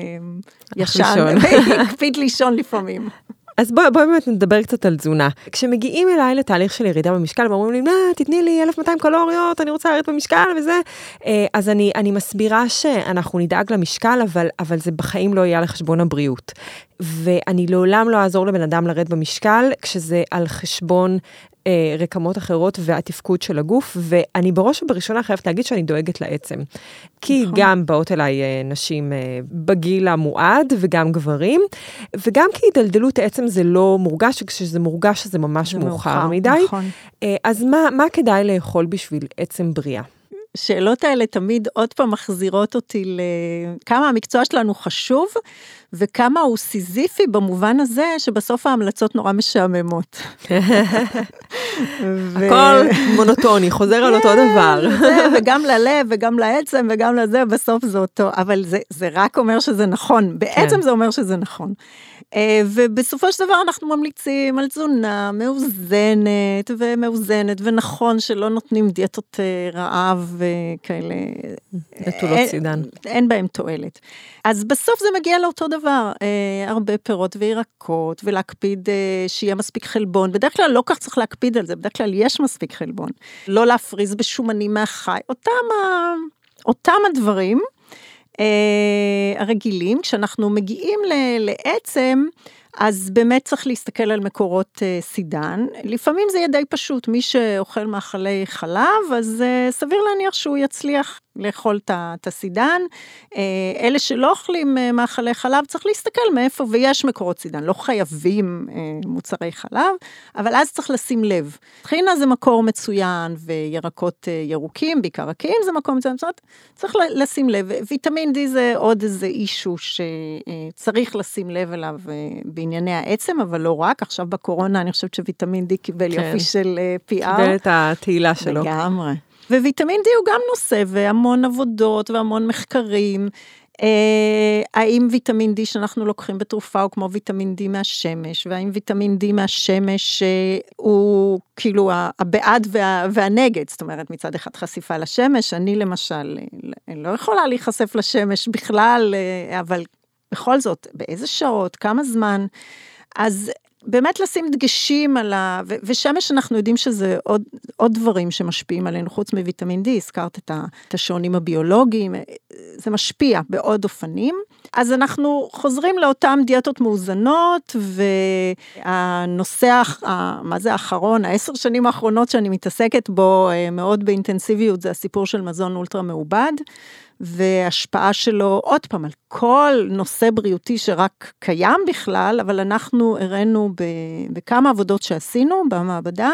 ישן, הקפיד לישון לפעמים. אז בואי בוא באמת נדבר קצת על תזונה. כשמגיעים אליי לתהליך של ירידה במשקל ואומרים לי, תתני לי 1200 קלוריות, אני רוצה לרדת במשקל וזה, אה, אז אני, אני מסבירה שאנחנו נדאג למשקל, אבל, אבל זה בחיים לא יהיה על חשבון הבריאות. ואני לעולם לא אעזור לבן אדם לרדת במשקל כשזה על חשבון אה, רקמות אחרות והתפקוד של הגוף, ואני בראש ובראשונה חייבת להגיד שאני דואגת לעצם. כי נכון. גם באות אליי אה, נשים אה, בגיל המועד וגם גברים, וגם כי הידלדלות עצם זה לא מורגש, וכשזה מורגש זה ממש זה מאוחר, מאוחר מדי. נכון. אה, אז מה, מה כדאי לאכול בשביל עצם בריאה? השאלות האלה תמיד עוד פעם מחזירות אותי לכמה המקצוע שלנו חשוב, וכמה הוא סיזיפי במובן הזה שבסוף ההמלצות נורא משעממות. הכל מונוטוני, חוזר על אותו כן, דבר. וגם ללב וגם לעצם וגם לזה, בסוף זה אותו, אבל זה רק אומר שזה נכון, בעצם כן. זה אומר שזה נכון. אה, ובסופו של דבר אנחנו ממליצים על תזונה מאוזנת ומאוזנת, ונכון שלא נותנים דיאטות אה, רעב וכאלה. נטולות צידן. אין בהם תועלת. אז בסוף זה מגיע לאותו דבר, אה, הרבה פירות וירקות, ולהקפיד שיהיה מספיק חלבון. בדרך כלל לא כך צריך להקפיד על זה, בדרך כלל יש מספיק חלבון. לא להפריז בשומנים מהחי, אותם, אותם הדברים. אה, הרגילים, כשאנחנו מגיעים לעצם, אז באמת צריך להסתכל על מקורות אה, סידן. לפעמים זה יהיה די פשוט, מי שאוכל מאכלי חלב, אז אה, סביר להניח שהוא יצליח לאכול את הסידן. אה, אלה שלא אוכלים אה, מאכלי חלב, צריך להסתכל מאיפה, ויש מקורות סידן, לא חייבים אה, מוצרי חלב, אבל אז צריך לשים לב. טחינה זה מקור מצוין, וירקות ירוקים, בעיקר רכים זה מקור מצוין, זאת צריך לשים לב. ויטמין D זה עוד איזה אישו שצריך לשים לב אליו בענייני העצם, אבל לא רק. עכשיו בקורונה אני חושבת שוויטמין D קיבל כן. יופי של PR. קיבל את התהילה שלו. לגמרי. וויטמין D הוא גם נושא, והמון עבודות והמון מחקרים. אה, האם ויטמין D שאנחנו לוקחים בתרופה הוא כמו ויטמין D מהשמש, והאם ויטמין D מהשמש אה, הוא כאילו הבעד וה, והנגד, זאת אומרת מצד אחד חשיפה לשמש, אני למשל אה, לא יכולה להיחשף לשמש בכלל, אה, אבל בכל זאת, באיזה שעות, כמה זמן, אז באמת לשים דגשים על ה... ו- ושמש אנחנו יודעים שזה עוד, עוד דברים שמשפיעים עלינו, חוץ מוויטמין D, הזכרת את, ה- את השעונים הביולוגיים, זה משפיע בעוד אופנים. אז אנחנו חוזרים לאותן דיאטות מאוזנות, והנושא, מה זה האחרון, העשר שנים האחרונות שאני מתעסקת בו אה, מאוד באינטנסיביות, זה הסיפור של מזון אולטרה מעובד. והשפעה שלו, עוד פעם, על כל נושא בריאותי שרק קיים בכלל, אבל אנחנו הראינו בכמה עבודות שעשינו במעבדה,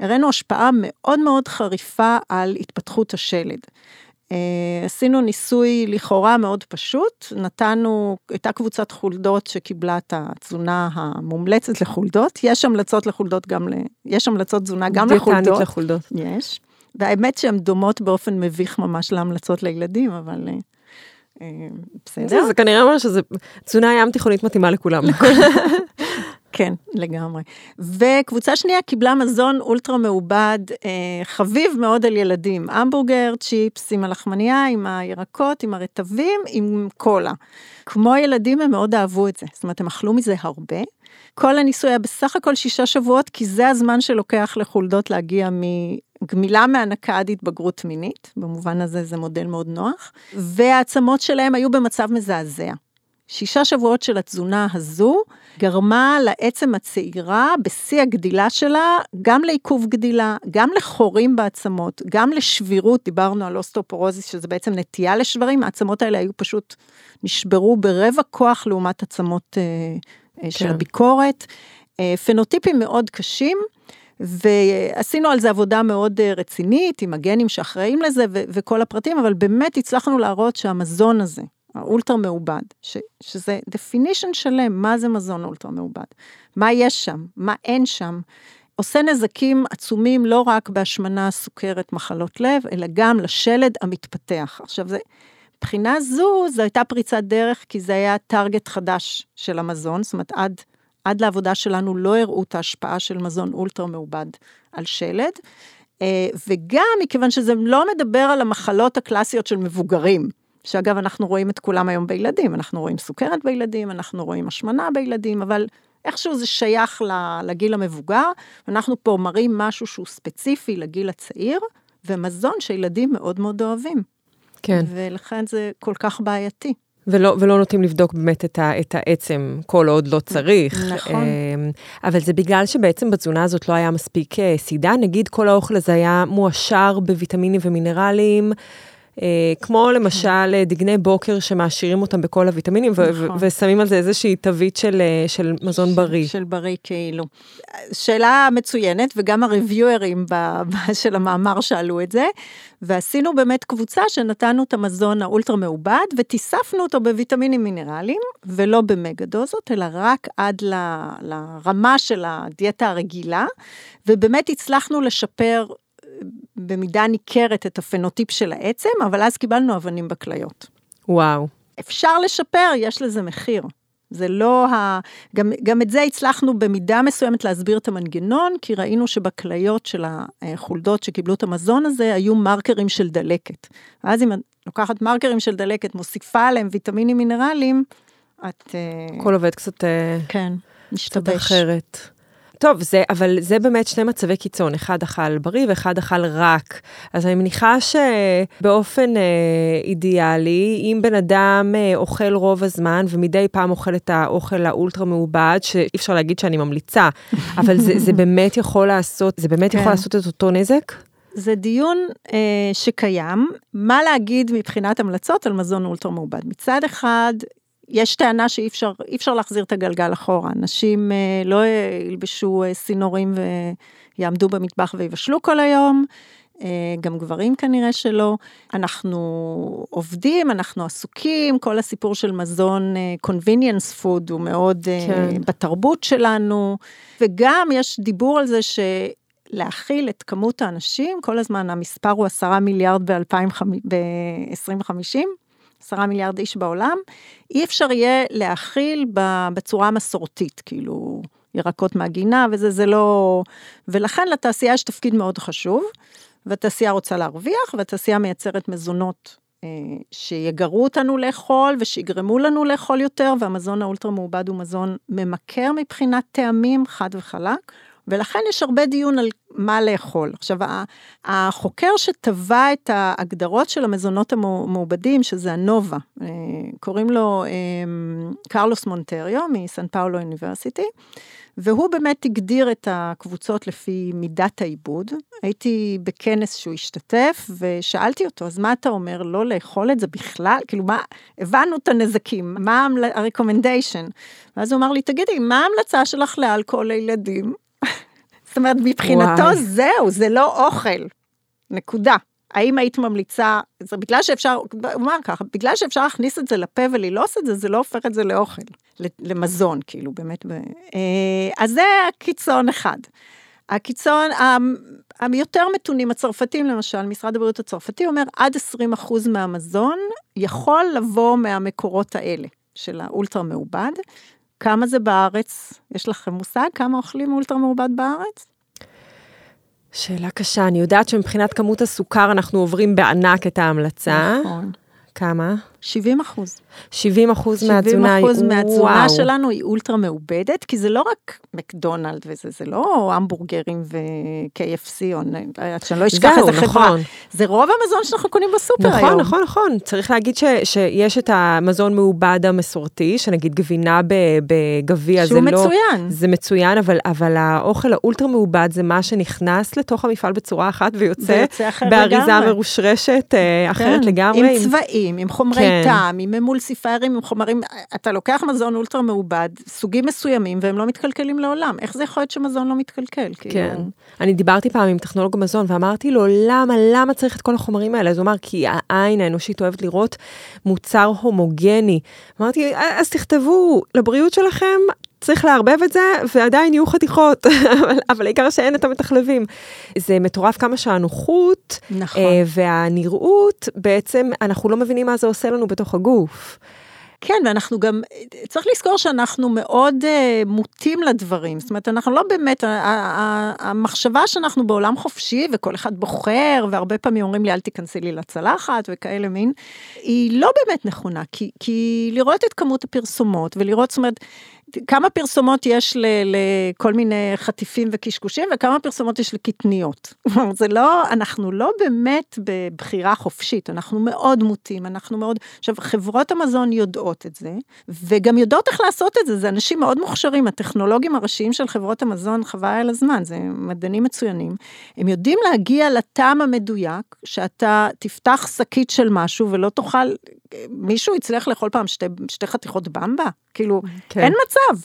הראינו השפעה מאוד מאוד חריפה על התפתחות השלד. Uh, עשינו ניסוי לכאורה מאוד פשוט, נתנו, הייתה קבוצת חולדות שקיבלה את התזונה המומלצת לחולדות, יש המלצות לחולדות גם ל... יש המלצות תזונה גם לחולדות. לחולדות. יש. והאמת שהן דומות באופן מביך ממש להמלצות לילדים, אבל אה, אה, בסדר. זה כנראה אומר שזה תזונה ים תיכונית מתאימה לכולם. כן, לגמרי. וקבוצה שנייה קיבלה מזון אולטרה מעובד, אה, חביב מאוד על ילדים, המבורגר, צ'יפס עם הלחמנייה, עם הירקות, עם הרטבים, עם קולה. כמו ילדים הם מאוד אהבו את זה, זאת אומרת הם אכלו מזה הרבה. כל הניסוי היה בסך הכל שישה שבועות, כי זה הזמן שלוקח לחולדות להגיע מגמילה מהנקה עד התבגרות מינית, במובן הזה זה מודל מאוד נוח, והעצמות שלהם היו במצב מזעזע. שישה שבועות של התזונה הזו גרמה לעצם הצעירה בשיא הגדילה שלה, גם לעיכוב גדילה, גם לחורים בעצמות, גם לשבירות, דיברנו על אוסטאופורוזיס, שזה בעצם נטייה לשברים, העצמות האלה היו פשוט, נשברו ברבע כוח לעומת עצמות אה, אה, כן. של הביקורת. אה, פנוטיפים מאוד קשים. ועשינו על זה עבודה מאוד אה, רצינית עם הגנים שאחראים לזה ו- וכל הפרטים, אבל באמת הצלחנו להראות שהמזון הזה, האולטרה מעובד, ש, שזה definition שלם, מה זה מזון אולטרה מעובד, מה יש שם, מה אין שם, עושה נזקים עצומים לא רק בהשמנה, סוכרת, מחלות לב, אלא גם לשלד המתפתח. עכשיו זה, מבחינה זו, זו הייתה פריצת דרך, כי זה היה טארגט חדש של המזון, זאת אומרת, עד, עד לעבודה שלנו לא הראו את ההשפעה של מזון אולטרה מעובד על שלד. אה, וגם מכיוון שזה לא מדבר על המחלות הקלאסיות של מבוגרים, שאגב, אנחנו רואים את כולם היום בילדים, אנחנו רואים סוכרת בילדים, אנחנו רואים השמנה בילדים, אבל איכשהו זה שייך לגיל המבוגר, ואנחנו פה מראים משהו שהוא ספציפי לגיל הצעיר, ומזון שילדים מאוד מאוד אוהבים. כן. ולכן זה כל כך בעייתי. ולא, ולא נוטים לבדוק באמת את, ה, את העצם כל עוד לא צריך. נכון. אמ, אבל זה בגלל שבעצם בתזונה הזאת לא היה מספיק אה, סידה, נגיד כל האוכל הזה היה מועשר בוויטמינים ומינרלים. אה, כמו למשל אה, דגני בוקר שמעשירים אותם בכל הוויטמינים, נכון. ושמים על זה איזושהי תווית של, אה, של מזון בריא. של בריא כאילו. שאלה מצוינת, וגם הריוויוארים של המאמר שאלו את זה, ועשינו באמת קבוצה שנתנו את המזון האולטרה מעובד, ותיספנו אותו בוויטמינים מינרליים, ולא במגה דוזות, אלא רק עד ל, לרמה של הדיאטה הרגילה, ובאמת הצלחנו לשפר במידה ניכרת את הפנוטיפ של העצם, אבל אז קיבלנו אבנים בכליות. וואו. אפשר לשפר, יש לזה מחיר. זה לא ה... גם, גם את זה הצלחנו במידה מסוימת להסביר את המנגנון, כי ראינו שבכליות של החולדות שקיבלו את המזון הזה, היו מרקרים של דלקת. ואז אם את לוקחת מרקרים של דלקת, מוסיפה עליהם ויטמינים מינרליים, את... הכל עובד קצת... כן, משתבש. קצת אחרת. טוב, זה, אבל זה באמת שני מצבי קיצון, אחד אכל בריא ואחד אכל רק. אז אני מניחה שבאופן אה, אידיאלי, אם בן אדם אה, אוכל רוב הזמן ומדי פעם אוכל את האוכל האולטרה מעובד, שאי אפשר להגיד שאני ממליצה, אבל זה, זה באמת יכול לעשות, זה באמת כן. יכול לעשות את אותו נזק? זה דיון אה, שקיים, מה להגיד מבחינת המלצות על מזון אולטרה מעובד. מצד אחד, יש טענה שאי אפשר, אפשר להחזיר את הגלגל אחורה. אנשים אה, לא ילבשו אה, סינורים ויעמדו במטבח ויבשלו כל היום. אה, גם גברים כנראה שלא. אנחנו עובדים, אנחנו עסוקים, כל הסיפור של מזון convenience food הוא מאוד כן. בתרבות שלנו, וגם יש דיבור על זה ש... להכיל את כמות האנשים, כל הזמן המספר הוא עשרה מיליארד ב-2050, עשרה מיליארד איש בעולם, אי אפשר יהיה להכיל בצורה המסורתית, כאילו ירקות מהגינה וזה, זה לא... ולכן לתעשייה יש תפקיד מאוד חשוב, והתעשייה רוצה להרוויח, והתעשייה מייצרת מזונות אה, שיגרו אותנו לאכול ושיגרמו לנו לאכול יותר, והמזון האולטרה מעובד הוא מזון ממכר מבחינת טעמים, חד וחלק. ולכן יש הרבה דיון על מה לאכול. עכשיו, החוקר שטבע את ההגדרות של המזונות המעובדים, שזה הנובה, אה, קוראים לו אה, קרלוס מונטריו מסן פאולו אוניברסיטי, והוא באמת הגדיר את הקבוצות לפי מידת העיבוד. הייתי בכנס שהוא השתתף, ושאלתי אותו, אז מה אתה אומר, לא לאכול את זה בכלל? כאילו, מה, הבנו את הנזקים, מה ה-recommendation? ואז הוא אמר לי, תגידי, מה ההמלצה שלך לאלכוהול לילדים? זאת אומרת, מבחינתו וואי. זהו, זה לא אוכל. נקודה. האם היית ממליצה, זה בגלל שאפשר, הוא אמר ככה, בגלל שאפשר להכניס את זה לפה וללעוס את זה, זה לא הופך את זה לאוכל, למזון, כאילו, באמת. אה, אז זה הקיצון אחד. הקיצון, היותר מתונים, הצרפתים למשל, משרד הבריאות הצרפתי אומר, עד 20% מהמזון יכול לבוא מהמקורות האלה, של האולטרה מעובד, כמה זה בארץ? יש לכם מושג כמה אוכלים אולטרה מעובד בארץ? שאלה קשה, אני יודעת שמבחינת כמות הסוכר אנחנו עוברים בענק את ההמלצה. נכון. כמה? 70 אחוז. 70 אחוז מהתזונה, 70 אחוז מהתזונה שלנו היא אולטרה מעובדת, כי זה לא רק מקדונלד וזה, זה לא המבורגרים ו-KFC, או שאני לא אשכח איזה חברה. נכון. זה רוב המזון שאנחנו קונים בסופר נכון, היום. נכון, נכון, נכון. צריך להגיד ש, שיש את המזון מעובד המסורתי, שנגיד גבינה בגביע, זה לא... שהוא מצוין. זה מצוין, אבל, אבל האוכל האולטרה מעובד זה מה שנכנס לתוך המפעל בצורה אחת ויוצא באריזה מרושרשת אה, אחרת כן, לגמרי. עם צבעים. בריאים, עם חומרי כן. טעם, עם אמולסיפיירים, עם חומרים, אתה לוקח מזון אולטרה מעובד, סוגים מסוימים, והם לא מתקלקלים לעולם. איך זה יכול להיות שמזון לא מתקלקל? כאילו? כן. כאילו... אני דיברתי פעם עם טכנולוג מזון, ואמרתי לו, למה, למה צריך את כל החומרים האלה? אז הוא אמר, כי העין האנושית אוהבת לראות מוצר הומוגני. אמרתי, אז תכתבו, לבריאות שלכם, צריך לערבב את זה, ועדיין יהיו חתיכות, אבל, אבל העיקר שאין את המתחלבים. זה מטורף כמה שהנוחות נכון. אה, והנראות, בעצם אנחנו לא מבינים מה זה עושה לנו בתוך הגוף. כן, ואנחנו גם, צריך לזכור שאנחנו מאוד uh, מוטים לדברים, זאת אומרת, אנחנו לא באמת, המחשבה שאנחנו בעולם חופשי וכל אחד בוחר, והרבה פעמים אומרים לי, אל תיכנסי לי לצלחת וכאלה מין, היא לא באמת נכונה, כי, כי לראות את כמות הפרסומות ולראות, זאת אומרת, כמה פרסומות יש ל, לכל מיני חטיפים וקשקושים וכמה פרסומות יש לקטניות. זה לא, אנחנו לא באמת בבחירה חופשית, אנחנו מאוד מוטים, אנחנו מאוד, עכשיו חברות המזון יודעות את זה, וגם יודעות איך לעשות את זה, זה אנשים מאוד מוכשרים, הטכנולוגים הראשיים של חברות המזון, חבל על הזמן, זה מדענים מצוינים, הם יודעים להגיע לטעם המדויק, שאתה תפתח שקית של משהו ולא תוכל, מישהו יצליח לאכול פעם שתי, שתי חתיכות במבה? כאילו, כן. אין מצב.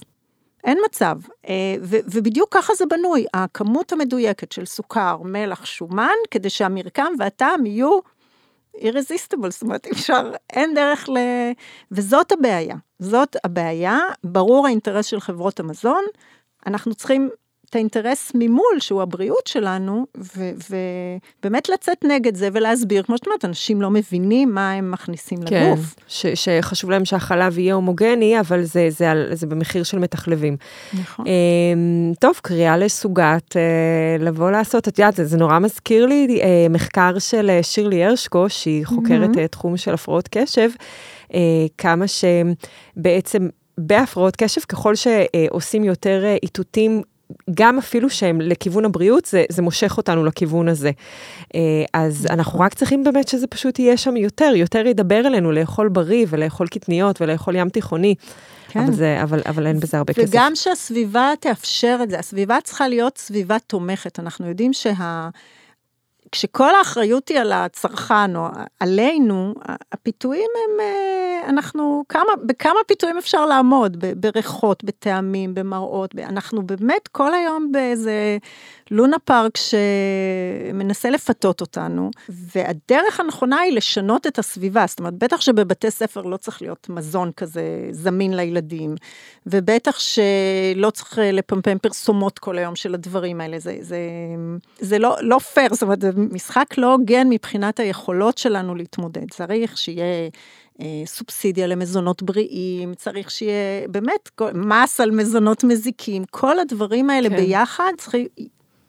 אין מצב, אה, ובדיוק ככה זה בנוי, הכמות המדויקת של סוכר, מלח, שומן, כדי שהמרקם והטעם יהיו irresistible, זאת אומרת, אפשר, אין דרך ל... וזאת הבעיה, זאת הבעיה, ברור האינטרס של חברות המזון, אנחנו צריכים את האינטרס ממול, שהוא הבריאות שלנו, ובאמת לצאת נגד זה ולהסביר, כמו שאת אומרת, אנשים לא מבינים מה הם מכניסים כן, לגוף. כן, שחשוב להם שהחלב יהיה הומוגני, אבל זה, זה, זה, זה במחיר של מתחלבים. נכון. אה, טוב, קריאה לסוגת, אה, לבוא לעשות, את יודעת, זה, זה נורא מזכיר לי אה, מחקר של אה, שירלי הרשקו, שהיא חוקרת mm-hmm. תחום של הפרעות קשב, כמה שבעצם... בהפרעות קשב, ככל שעושים יותר איתותים גם אפילו שהם לכיוון הבריאות, זה, זה מושך אותנו לכיוון הזה. אה, אז אנחנו רק צריכים באמת שזה פשוט יהיה שם יותר, יותר ידבר אלינו לאכול בריא ולאכול קטניות ולאכול ים תיכוני. כן. אבל, זה, אבל, אבל אין בזה הרבה וגם כסף. וגם שהסביבה תאפשר את זה, הסביבה צריכה להיות סביבה תומכת. אנחנו יודעים שה... כשכל האחריות היא על הצרכן או עלינו, הפיתויים הם, אה, אנחנו, כמה, בכמה פיתויים אפשר לעמוד? בריחות, בטעמים, במראות, אנחנו באמת כל היום באיזה לונה פארק שמנסה לפתות אותנו, והדרך הנכונה היא לשנות את הסביבה, זאת אומרת, בטח שבבתי ספר לא צריך להיות מזון כזה זמין לילדים, ובטח שלא צריך לפמפם פרסומות כל היום של הדברים האלה, זה, זה, זה לא, לא פייר, זאת אומרת, זה משחק לא הוגן מבחינת היכולות שלנו להתמודד, צריך שיהיה... אה, סובסידיה למזונות בריאים, צריך שיהיה באמת מס על מזונות מזיקים, כל הדברים האלה כן. ביחד צריכים,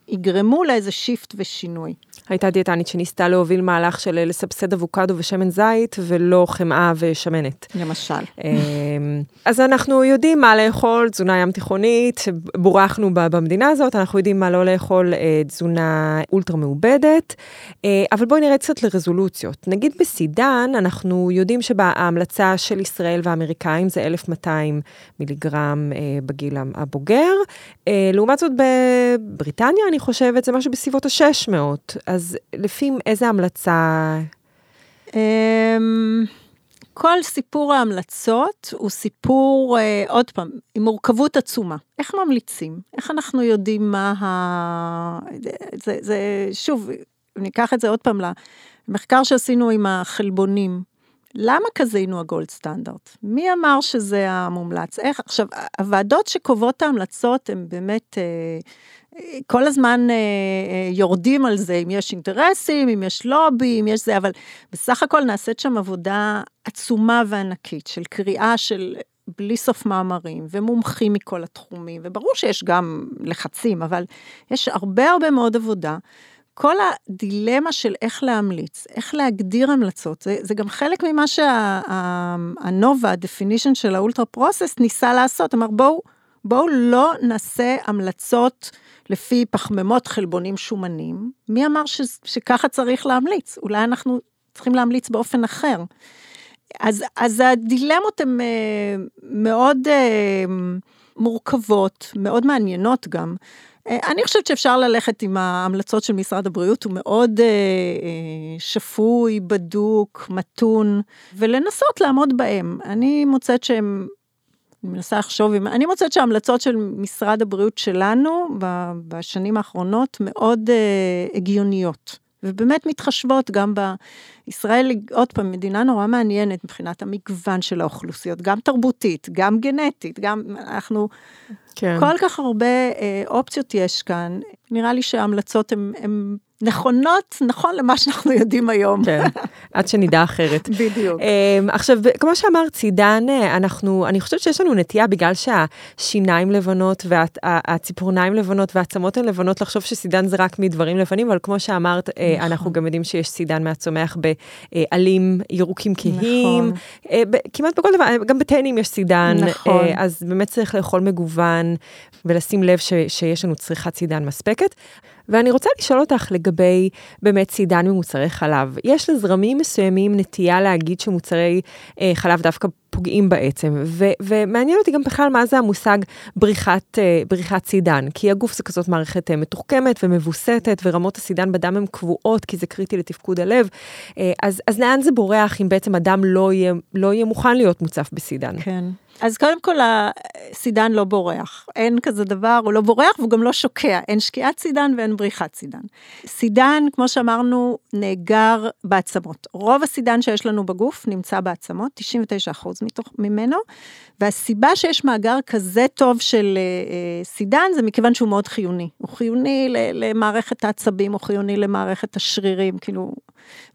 יגרמו לאיזה shift ושינוי. הייתה דיאטנית שניסתה להוביל מהלך של לסבסד אבוקדו ושמן זית ולא חמאה ושמנת. למשל. אמ, אז אנחנו יודעים מה לאכול, תזונה ים תיכונית, בורחנו במדינה הזאת, אנחנו יודעים מה לא לאכול, אה, תזונה אולטרה מעובדת, אה, אבל בואי נראה קצת לרזולוציות. נגיד בסידן, אנחנו יודעים שבהמלצה של ישראל והאמריקאים זה 1,200 מיליגרם אה, בגיל הבוגר, לעומת זאת בבריטניה, אני חושבת, זה משהו בסביבות ה-600. אז לפי איזה המלצה? אמ, כל סיפור ההמלצות הוא סיפור, אה, עוד פעם, עם מורכבות עצומה. איך ממליצים? איך אנחנו יודעים מה ה... זה, זה שוב, ניקח את זה עוד פעם למחקר שעשינו עם החלבונים. למה כזינו הגולד סטנדרט? מי אמר שזה המומלץ? איך? עכשיו, הוועדות שקובעות ההמלצות הן באמת... אה, כל הזמן אה, אה, יורדים על זה, אם יש אינטרסים, אם יש לובי, אם יש זה, אבל בסך הכל נעשית שם עבודה עצומה וענקית של קריאה של בלי סוף מאמרים ומומחים מכל התחומים, וברור שיש גם לחצים, אבל יש הרבה הרבה מאוד עבודה. כל הדילמה של איך להמליץ, איך להגדיר המלצות, זה, זה גם חלק ממה שהנובה, ה-definition של האולטרה פרוסס, ניסה לעשות. אמר, בואו, בואו לא נעשה המלצות לפי פחמימות חלבונים שומנים, מי אמר ש, שככה צריך להמליץ? אולי אנחנו צריכים להמליץ באופן אחר. אז, אז הדילמות הן אה, מאוד אה, מורכבות, מאוד מעניינות גם. אני חושבת שאפשר ללכת עם ההמלצות של משרד הבריאות, הוא מאוד אה, אה, שפוי, בדוק, מתון, ולנסות לעמוד בהם. אני מוצאת שהם, מנסה לחשוב, אני מוצאת שההמלצות של משרד הבריאות שלנו בשנים האחרונות מאוד אה, הגיוניות. ובאמת מתחשבות גם בישראל, עוד פעם, מדינה נורא מעניינת מבחינת המגוון של האוכלוסיות, גם תרבותית, גם גנטית, גם אנחנו, כן. כל כך הרבה אה, אופציות יש כאן. נראה לי שההמלצות הן נכונות, נכון למה שאנחנו יודעים היום. כן, עד שנדע אחרת. בדיוק. Um, עכשיו, כמו שאמרת, סידן, אה, אנחנו, אני חושבת שיש לנו נטייה, בגלל שהשיניים לבנות והציפורניים לבנות והעצמות הן לבנות, לחשוב שסידן זה רק מדברים לבנים, אבל כמו שאמרת, אה, נכון. אנחנו גם יודעים שיש סידן מהצומח בעלים ירוקים כהים, נכון. כמעט בכל דבר, גם בטנים יש סידן, נכון. אז באמת צריך לאכול מגוון ולשים לב ש, שיש לנו צריכת סידן מספקת. ואני רוצה לשאול אותך לגבי באמת סידן ממוצרי חלב. יש לזרמים מסוימים נטייה להגיד שמוצרי אה, חלב דווקא פוגעים בעצם, ו- ומעניין אותי גם בכלל מה זה המושג בריחת, אה, בריחת סידן, כי הגוף זה כזאת מערכת אה, מתוחכמת ומבוסתת, ורמות הסידן בדם הן קבועות, כי זה קריטי לתפקוד הלב. אה, אז, אז לאן זה בורח אם בעצם אדם לא יהיה, לא יהיה מוכן להיות מוצף בסידן? כן. אז קודם כל, הסידן לא בורח. אין כזה דבר, הוא לא בורח והוא גם לא שוקע. אין שקיעת סידן ואין בריחת סידן. סידן, כמו שאמרנו, נאגר בעצמות. רוב הסידן שיש לנו בגוף נמצא בעצמות, 99% מתוך, ממנו, והסיבה שיש מאגר כזה טוב של אה, סידן זה מכיוון שהוא מאוד חיוני. הוא חיוני למערכת העצבים, הוא חיוני למערכת השרירים, כאילו...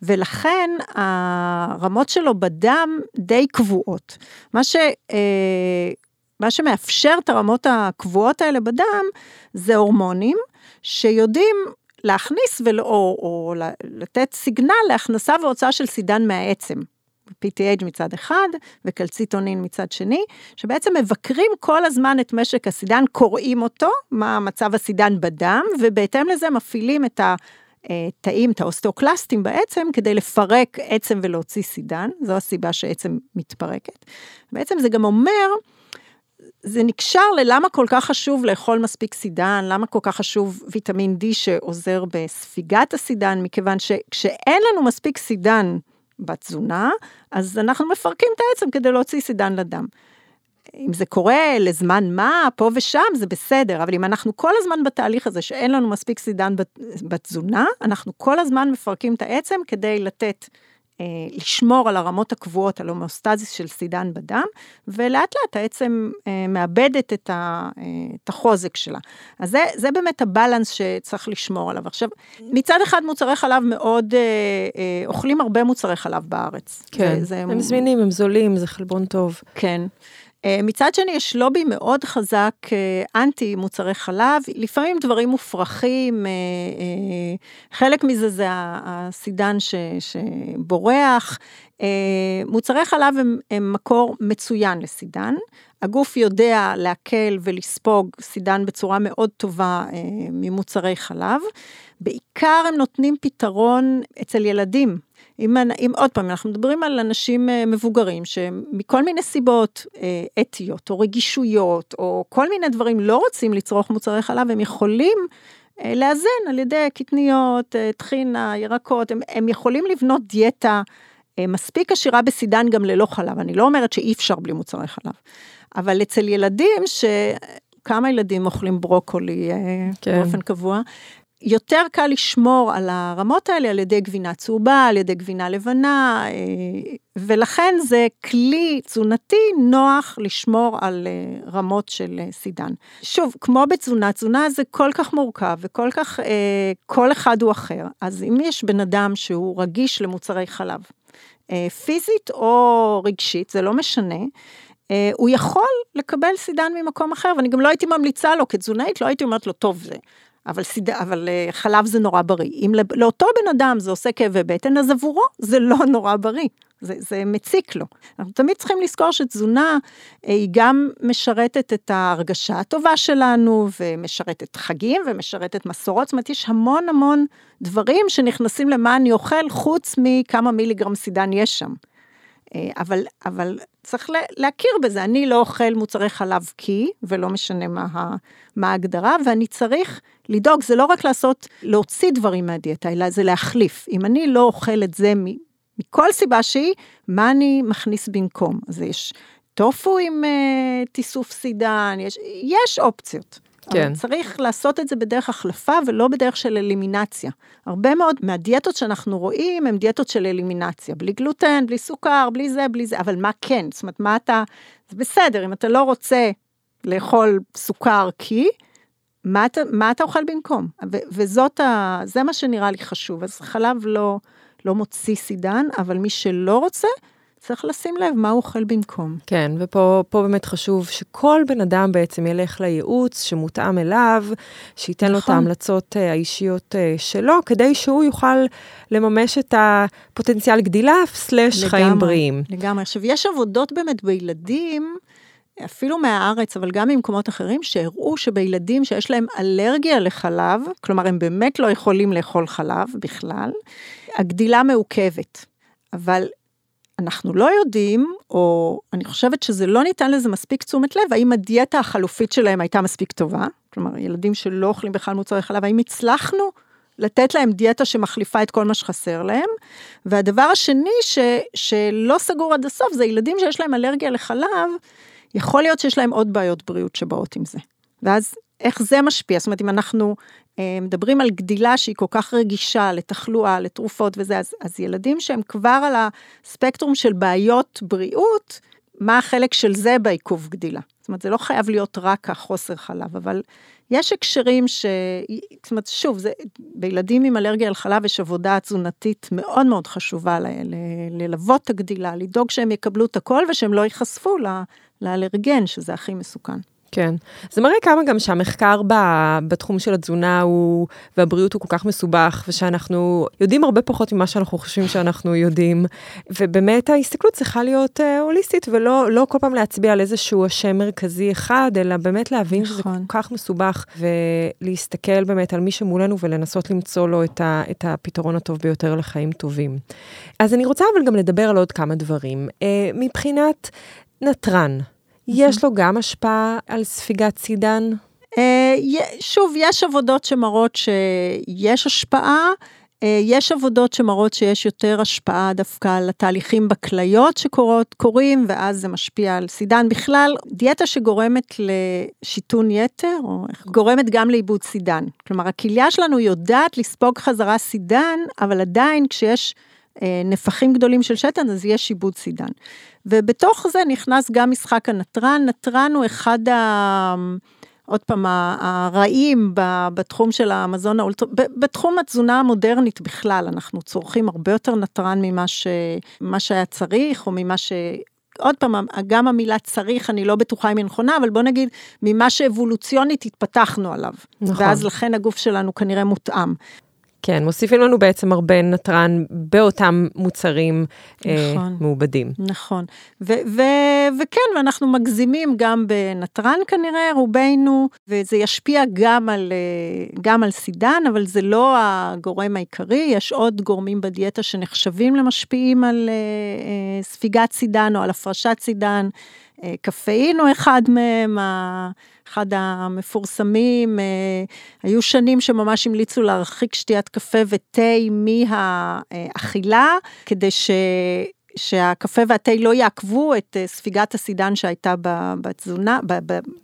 ולכן הרמות שלו בדם די קבועות. מה ש... אה, מה שמאפשר את הרמות הקבועות האלה בדם זה הורמונים שיודעים להכניס ולא, או, או לתת סיגנל להכנסה והוצאה של סידן מהעצם. PTH מצד אחד וקלציטונין מצד שני, שבעצם מבקרים כל הזמן את משק הסידן, קוראים אותו, מה מצב הסידן בדם, ובהתאם לזה מפעילים את תאים, את האוסטאוקלסטים בעצם, כדי לפרק עצם ולהוציא סידן, זו הסיבה שעצם מתפרקת. בעצם זה גם אומר, זה נקשר ללמה כל כך חשוב לאכול מספיק סידן, למה כל כך חשוב ויטמין D שעוזר בספיגת הסידן, מכיוון שכשאין לנו מספיק סידן בתזונה, אז אנחנו מפרקים את העצם כדי להוציא סידן לדם. אם זה קורה לזמן מה, פה ושם, זה בסדר, אבל אם אנחנו כל הזמן בתהליך הזה שאין לנו מספיק סידן בתזונה, אנחנו כל הזמן מפרקים את העצם כדי לתת, אה, לשמור על הרמות הקבועות, על הומוסטזיס של סידן בדם, ולאט לאט העצם אה, מאבדת את, ה, אה, את החוזק שלה. אז זה, זה באמת הבלנס שצריך לשמור עליו. עכשיו, מצד אחד מוצרי חלב מאוד, אה, אה, אוכלים הרבה מוצרי חלב בארץ. כן, זה, זה הם זמינים, הם זולים, זה חלבון טוב. כן. אה, מצד שני, יש לובי מאוד חזק אה, אנטי מוצרי חלב, לפעמים דברים מופרכים, אה, חלק מזה זה הסידן ש, שבורח. מוצרי חלב הם, הם מקור מצוין לסידן, הגוף יודע לעכל ולספוג סידן בצורה מאוד טובה ממוצרי חלב, בעיקר הם נותנים פתרון אצל ילדים. אם, אם עוד פעם, אנחנו מדברים על אנשים אה, מבוגרים שמכל מיני סיבות אה, אתיות או רגישויות או כל מיני דברים לא רוצים לצרוך מוצרי חלב, הם יכולים אה, לאזן על ידי קטניות, טחינה, ירקות, הם, הם יכולים לבנות דיאטה מספיק עשירה בסידן גם ללא חלב. אני לא אומרת שאי אפשר בלי מוצרי חלב, אבל אצל ילדים ש... כמה ילדים אוכלים ברוקולי כן. באופן קבוע, יותר קל לשמור על הרמות האלה על ידי גבינה צהובה, על ידי גבינה לבנה, אה, ולכן זה כלי תזונתי נוח לשמור על אה, רמות של אה, סידן. שוב, כמו בתזונה, תזונה זה כל כך מורכב וכל כך, כל אחד הוא אחר. אז אם יש בן אדם שהוא רגיש למוצרי חלב, פיזית או רגשית, זה לא משנה, הוא יכול לקבל סידן ממקום אחר, ואני גם לא הייתי ממליצה לו כתזונאית, לא הייתי אומרת לו, טוב, זה אבל, סיד... אבל אה, חלב זה נורא בריא. אם לאותו בן אדם זה עושה כאבי בטן, אז עבורו זה לא נורא בריא, זה, זה מציק לו. אנחנו תמיד צריכים לזכור שתזונה אה, היא גם משרתת את ההרגשה הטובה שלנו, ומשרתת חגים, ומשרתת מסורות, זאת אומרת, יש המון המון דברים שנכנסים למה אני אוכל, חוץ מכמה מיליגרם סידן יש שם. אבל, אבל צריך להכיר בזה, אני לא אוכל מוצרי חלב כי, ולא משנה מה, מה ההגדרה, ואני צריך לדאוג, זה לא רק לעשות, להוציא דברים מהדיאטה, אלא זה להחליף. אם אני לא אוכל את זה מכל סיבה שהיא, מה אני מכניס במקום? אז יש טופו עם uh, תיסוף סידן, יש, יש אופציות. כן. אבל צריך לעשות את זה בדרך החלפה ולא בדרך של אלימינציה. הרבה מאוד מהדיאטות שאנחנו רואים הן דיאטות של אלימינציה, בלי גלוטן, בלי סוכר, בלי זה, בלי זה, אבל מה כן? זאת אומרת, מה אתה, זה בסדר, אם אתה לא רוצה לאכול סוכר כי, מה אתה, מה אתה אוכל במקום? ו, וזאת ה... זה מה שנראה לי חשוב. אז חלב לא, לא מוציא סידן, אבל מי שלא רוצה, צריך לשים לב מה הוא אוכל במקום. כן, ופה באמת חשוב שכל בן אדם בעצם ילך לייעוץ שמותאם אליו, שייתן נכון. לו את נכון. ההמלצות אה, האישיות אה, שלו, כדי שהוא יוכל לממש את הפוטנציאל גדילה, סלש חיים בריאים. לגמרי. עכשיו, יש עבודות באמת בילדים, אפילו מהארץ, אבל גם ממקומות אחרים, שהראו שבילדים שיש להם אלרגיה לחלב, כלומר, הם באמת לא יכולים לאכול חלב בכלל, הגדילה מעוכבת. אבל אנחנו לא יודעים, או אני חושבת שזה לא ניתן לזה מספיק תשומת לב, האם הדיאטה החלופית שלהם הייתה מספיק טובה, כלומר, ילדים שלא אוכלים בכלל מוצרי חלב, האם הצלחנו לתת להם דיאטה שמחליפה את כל מה שחסר להם. והדבר השני ש, שלא סגור עד הסוף, זה ילדים שיש להם אלרגיה לחלב, יכול להיות שיש להם עוד בעיות בריאות שבאות עם זה. ואז איך זה משפיע? זאת אומרת, אם אנחנו אה, מדברים על גדילה שהיא כל כך רגישה לתחלואה, לתרופות וזה, אז, אז ילדים שהם כבר על הספקטרום של בעיות בריאות, מה החלק של זה בעיכוב גדילה? זאת אומרת, זה לא חייב להיות רק החוסר חלב, אבל יש הקשרים ש... זאת אומרת, שוב, זה, בילדים עם אלרגיה על חלב יש עבודה תזונתית מאוד מאוד חשובה ל, ל, ללוות את הגדילה, לדאוג שהם יקבלו את הכל ושהם לא ייחשפו לאלרגן, שזה הכי מסוכן. כן. זה מראה כמה גם שהמחקר ב, בתחום של התזונה הוא, והבריאות הוא כל כך מסובך, ושאנחנו יודעים הרבה פחות ממה שאנחנו חושבים שאנחנו יודעים, ובאמת ההסתכלות צריכה להיות אה, הוליסטית, ולא לא כל פעם להצביע על איזשהו אשם מרכזי אחד, אלא באמת להבין נכון. שזה כל כך מסובך, ולהסתכל באמת על מי שמולנו ולנסות למצוא לו את, ה, את הפתרון הטוב ביותר לחיים טובים. אז אני רוצה אבל גם לדבר על עוד כמה דברים. אה, מבחינת נתרן, יש לו גם השפעה על ספיגת סידן? אה, שוב, יש עבודות שמראות שיש השפעה. אה, יש עבודות שמראות שיש יותר השפעה דווקא על התהליכים בכליות שקורים, ואז זה משפיע על סידן. בכלל, דיאטה שגורמת לשיתון יתר, או גורמת גם לאיבוד סידן. כלומר, הכליה שלנו יודעת לספוג חזרה סידן, אבל עדיין כשיש אה, נפחים גדולים של שתן, אז יש עיבוד סידן. ובתוך זה נכנס גם משחק הנתרן, נתרן הוא אחד ה... עוד פעם, הרעים בתחום של המזון האולטר... בתחום התזונה המודרנית בכלל, אנחנו צורכים הרבה יותר נתרן ממה ש... שהיה צריך, או ממה ש... עוד פעם, גם המילה צריך, אני לא בטוחה אם היא נכונה, אבל בוא נגיד, ממה שאבולוציונית התפתחנו עליו. נכון. ואז לכן הגוף שלנו כנראה מותאם. כן, מוסיפים לנו בעצם הרבה נתרן באותם מוצרים אה, נכון, אה, מעובדים. נכון, ו- ו- וכן, ואנחנו מגזימים גם בנתרן כנראה, רובנו, וזה ישפיע גם על, אה, גם על סידן, אבל זה לא הגורם העיקרי, יש עוד גורמים בדיאטה שנחשבים למשפיעים על אה, אה, ספיגת סידן או על הפרשת סידן. אה, קפאין הוא אחד מהם, אחד המפורסמים, אה, היו שנים שממש המליצו להרחיק שתיית קפה ותה מהאכילה, כדי ש... שהקפה והתה לא יעכבו את אה, ספיגת הסידן שהייתה בתזונה,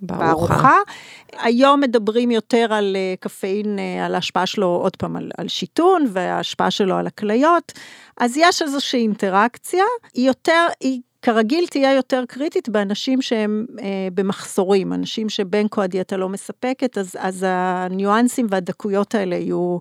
בארוחה. היום מדברים יותר על קפאין, על ההשפעה שלו עוד פעם על, על שיתון וההשפעה שלו על הכליות. אז יש איזושהי אינטראקציה, היא יותר, היא כרגיל תהיה יותר קריטית באנשים שהם אה, במחסורים, אנשים שבין כה הדיאטה לא מספקת, אז, אז הניואנסים והדקויות האלה יהיו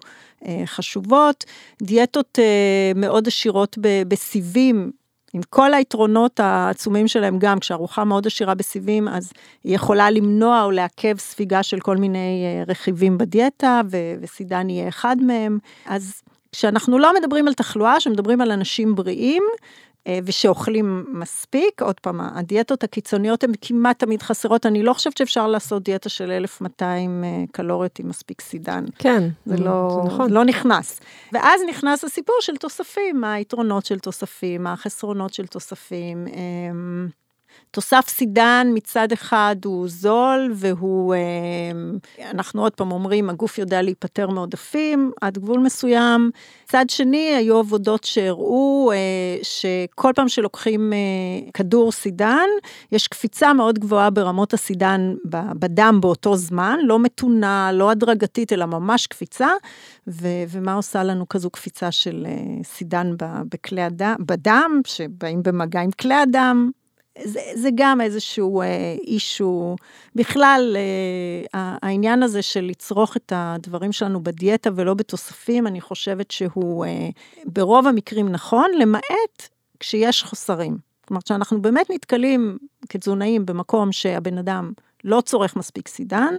אה, חשובות. דיאטות אה, מאוד עשירות בסיבים, עם כל היתרונות העצומים שלהם גם, כשארוחה מאוד עשירה בסיבים, אז היא יכולה למנוע או לעכב ספיגה של כל מיני אה, רכיבים בדיאטה, ו- וסידן יהיה אחד מהם. אז כשאנחנו לא מדברים על תחלואה, כשמדברים על אנשים בריאים, ושאוכלים מספיק, עוד פעם, הדיאטות הקיצוניות הן כמעט תמיד חסרות, אני לא חושבת שאפשר לעשות דיאטה של 1200 אה, קלוריות עם מספיק סידן. כן, זה לא, זה נכון. לא נכנס. ואז נכנס הסיפור של תוספים, מה היתרונות של תוספים, מה החסרונות של תוספים. אמ, תוסף סידן מצד אחד הוא זול והוא, אה, אנחנו עוד פעם אומרים, הגוף יודע להיפטר מעודפים עד גבול מסוים. מצד שני, היו עבודות שהראו אה, שכל פעם שלוקחים אה, כדור סידן, יש קפיצה מאוד גבוהה ברמות הסידן בדם באותו זמן, לא מתונה, לא הדרגתית, אלא ממש קפיצה. ו- ומה עושה לנו כזו קפיצה של סידן בכלי הדם, בדם, שבאים במגע עם כלי הדם, זה, זה גם איזשהו אישו, בכלל אה, העניין הזה של לצרוך את הדברים שלנו בדיאטה ולא בתוספים, אני חושבת שהוא אה, ברוב המקרים נכון, למעט כשיש חוסרים. כלומר, כשאנחנו באמת נתקלים כתזונאים במקום שהבן אדם לא צורך מספיק סידן,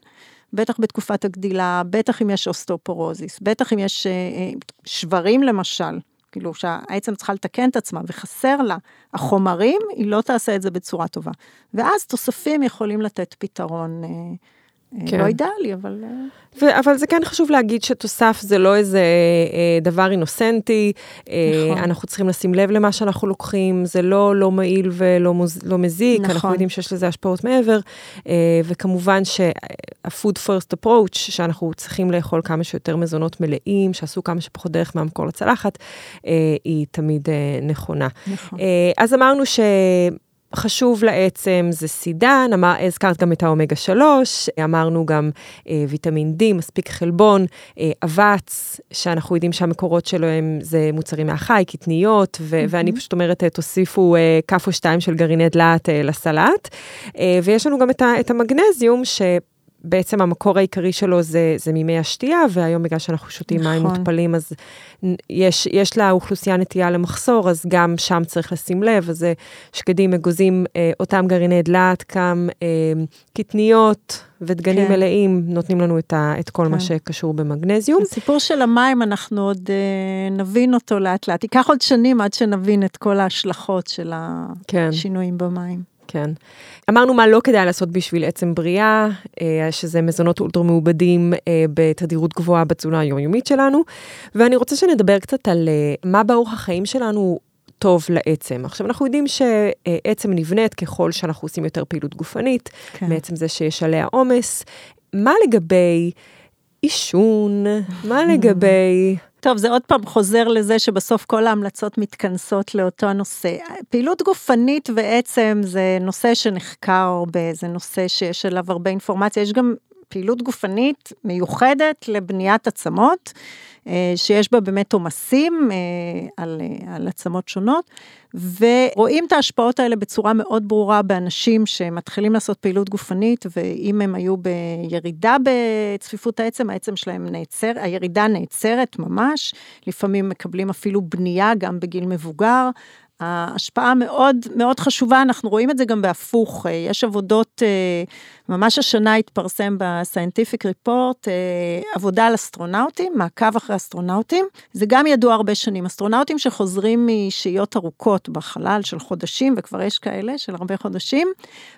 בטח בתקופת הגדילה, בטח אם יש אוסטאופורוזיס, בטח אם יש אה, אה שברים למשל, כאילו שהעצם צריכה לתקן את עצמה וחסר לה החומרים, היא לא תעשה את זה בצורה טובה. ואז תוספים יכולים לתת פתרון. אה, כן. לא אידאלי, אבל... אה, ו- אבל זה כן חשוב להגיד שתוסף זה לא איזה אה, דבר אינוסנטי, אה, נכון. אנחנו צריכים לשים לב למה שאנחנו לוקחים, זה לא לא מעיל ולא מוז, לא מזיק, נכון. אנחנו יודעים שיש לזה השפעות מעבר, אה, וכמובן שה-food first approach, שאנחנו צריכים לאכול כמה שיותר מזונות מלאים, שעשו כמה שפחות דרך מהמקור לצלחת, אה, היא תמיד אה, נכונה. נכון. אה, אז אמרנו ש... חשוב לעצם זה סידן, אמר, הזכרת גם את האומגה 3, אמרנו גם אה, ויטמין D, מספיק חלבון, אה, אבץ, שאנחנו יודעים שהמקורות שלו הם, זה מוצרים מהחי, קטניות, ו- mm-hmm. ואני פשוט אומרת, אה, תוסיפו אה, כף או שתיים של גרעיני דלעת אה, לסלט. אה, ויש לנו גם את, ה- את המגנזיום, ש... בעצם המקור העיקרי שלו זה, זה ממי השתייה, והיום בגלל שאנחנו שותים נכון. מים מותפלים, אז יש, יש לאוכלוסייה נטייה למחסור, אז גם שם צריך לשים לב, אז שקדים, אגוזים, אה, אותם גרעיני דלעת, גם אה, קטניות ודגנים כן. מלאים, נותנים לנו את, ה, את כל כן. מה שקשור במגנזיום. הסיפור של המים, אנחנו עוד אה, נבין אותו לאט לאט. ייקח עוד שנים עד שנבין את כל ההשלכות של כן. השינויים כן. במים. כן. אמרנו מה לא כדאי לעשות בשביל עצם בריאה, אה, שזה מזונות אולטרה מעובדים אה, בתדירות גבוהה בתזונה היומיומית שלנו, ואני רוצה שנדבר קצת על אה, מה באורח החיים שלנו טוב לעצם. עכשיו, אנחנו יודעים שעצם נבנית ככל שאנחנו עושים יותר פעילות גופנית, כן. מעצם זה שיש עליה עומס. מה לגבי עישון? מה לגבי טוב, זה עוד פעם חוזר לזה שבסוף כל ההמלצות מתכנסות לאותו נושא. פעילות גופנית בעצם זה נושא שנחקר הרבה, זה נושא שיש עליו הרבה אינפורמציה, יש גם פעילות גופנית מיוחדת לבניית עצמות. אה, שיש בה באמת עומסים אה, על, אה, על עצמות שונות, ורואים את ההשפעות האלה בצורה מאוד ברורה באנשים שמתחילים לעשות פעילות גופנית, ואם הם היו בירידה בצפיפות העצם, העצם שלהם נעצר, הירידה נעצרת ממש, לפעמים מקבלים אפילו בנייה גם בגיל מבוגר. ההשפעה מאוד מאוד חשובה, אנחנו רואים את זה גם בהפוך, יש עבודות ממש השנה התפרסם ב-Scientific Report אה, עבודה על אסטרונאוטים, מעקב אחרי אסטרונאוטים. זה גם ידוע הרבה שנים. אסטרונאוטים שחוזרים משהיות ארוכות בחלל של חודשים, וכבר יש כאלה של הרבה חודשים,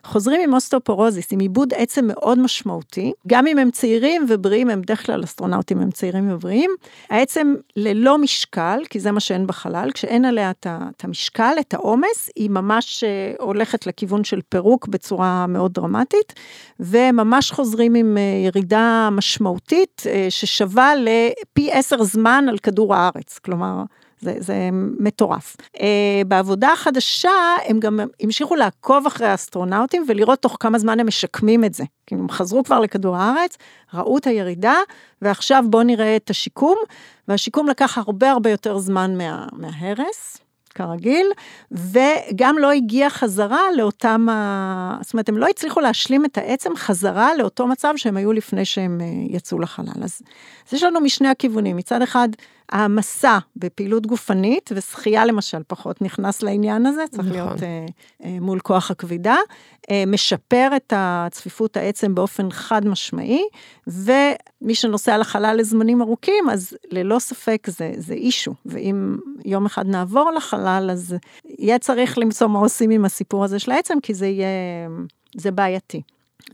חוזרים עם אוסטאופורוזיס, עם איבוד עצם מאוד משמעותי. גם אם הם צעירים ובריאים, הם בדרך כלל אסטרונאוטים הם צעירים ובריאים. העצם ללא משקל, כי זה מה שאין בחלל, כשאין עליה את המשקל, את העומס, היא ממש אה, הולכת לכיוון של פירוק בצורה מאוד דרמטית. וממש חוזרים עם אה, ירידה משמעותית אה, ששווה לפי עשר זמן על כדור הארץ, כלומר, זה, זה מטורף. Uh, בעבודה החדשה הם גם המשיכו לעקוב אחרי האסטרונאוטים ולראות תוך כמה זמן הם משקמים את זה. כי הם חזרו כבר לכדור הארץ, ראו את הירידה, ועכשיו בואו נראה את השיקום, והשיקום לקח הרבה הרבה יותר זמן מה, מההרס. כרגיל, וגם לא הגיע חזרה לאותם, ה... זאת אומרת, הם לא הצליחו להשלים את העצם חזרה לאותו מצב שהם היו לפני שהם אה, יצאו לחלל. אז, אז יש לנו משני הכיוונים, מצד אחד, העמסה בפעילות גופנית, ושחייה למשל פחות נכנס לעניין הזה, צריך נכון. להיות אה, אה, מול כוח הכבידה, אה, משפר את הצפיפות העצם באופן חד משמעי, ומי שנוסע לחלל לזמנים ארוכים, אז ללא ספק זה, זה אישו, ואם יום אחד נעבור לחלל, אז יהיה צריך למצוא מה עושים עם הסיפור הזה של העצם, כי זה יהיה, זה בעייתי.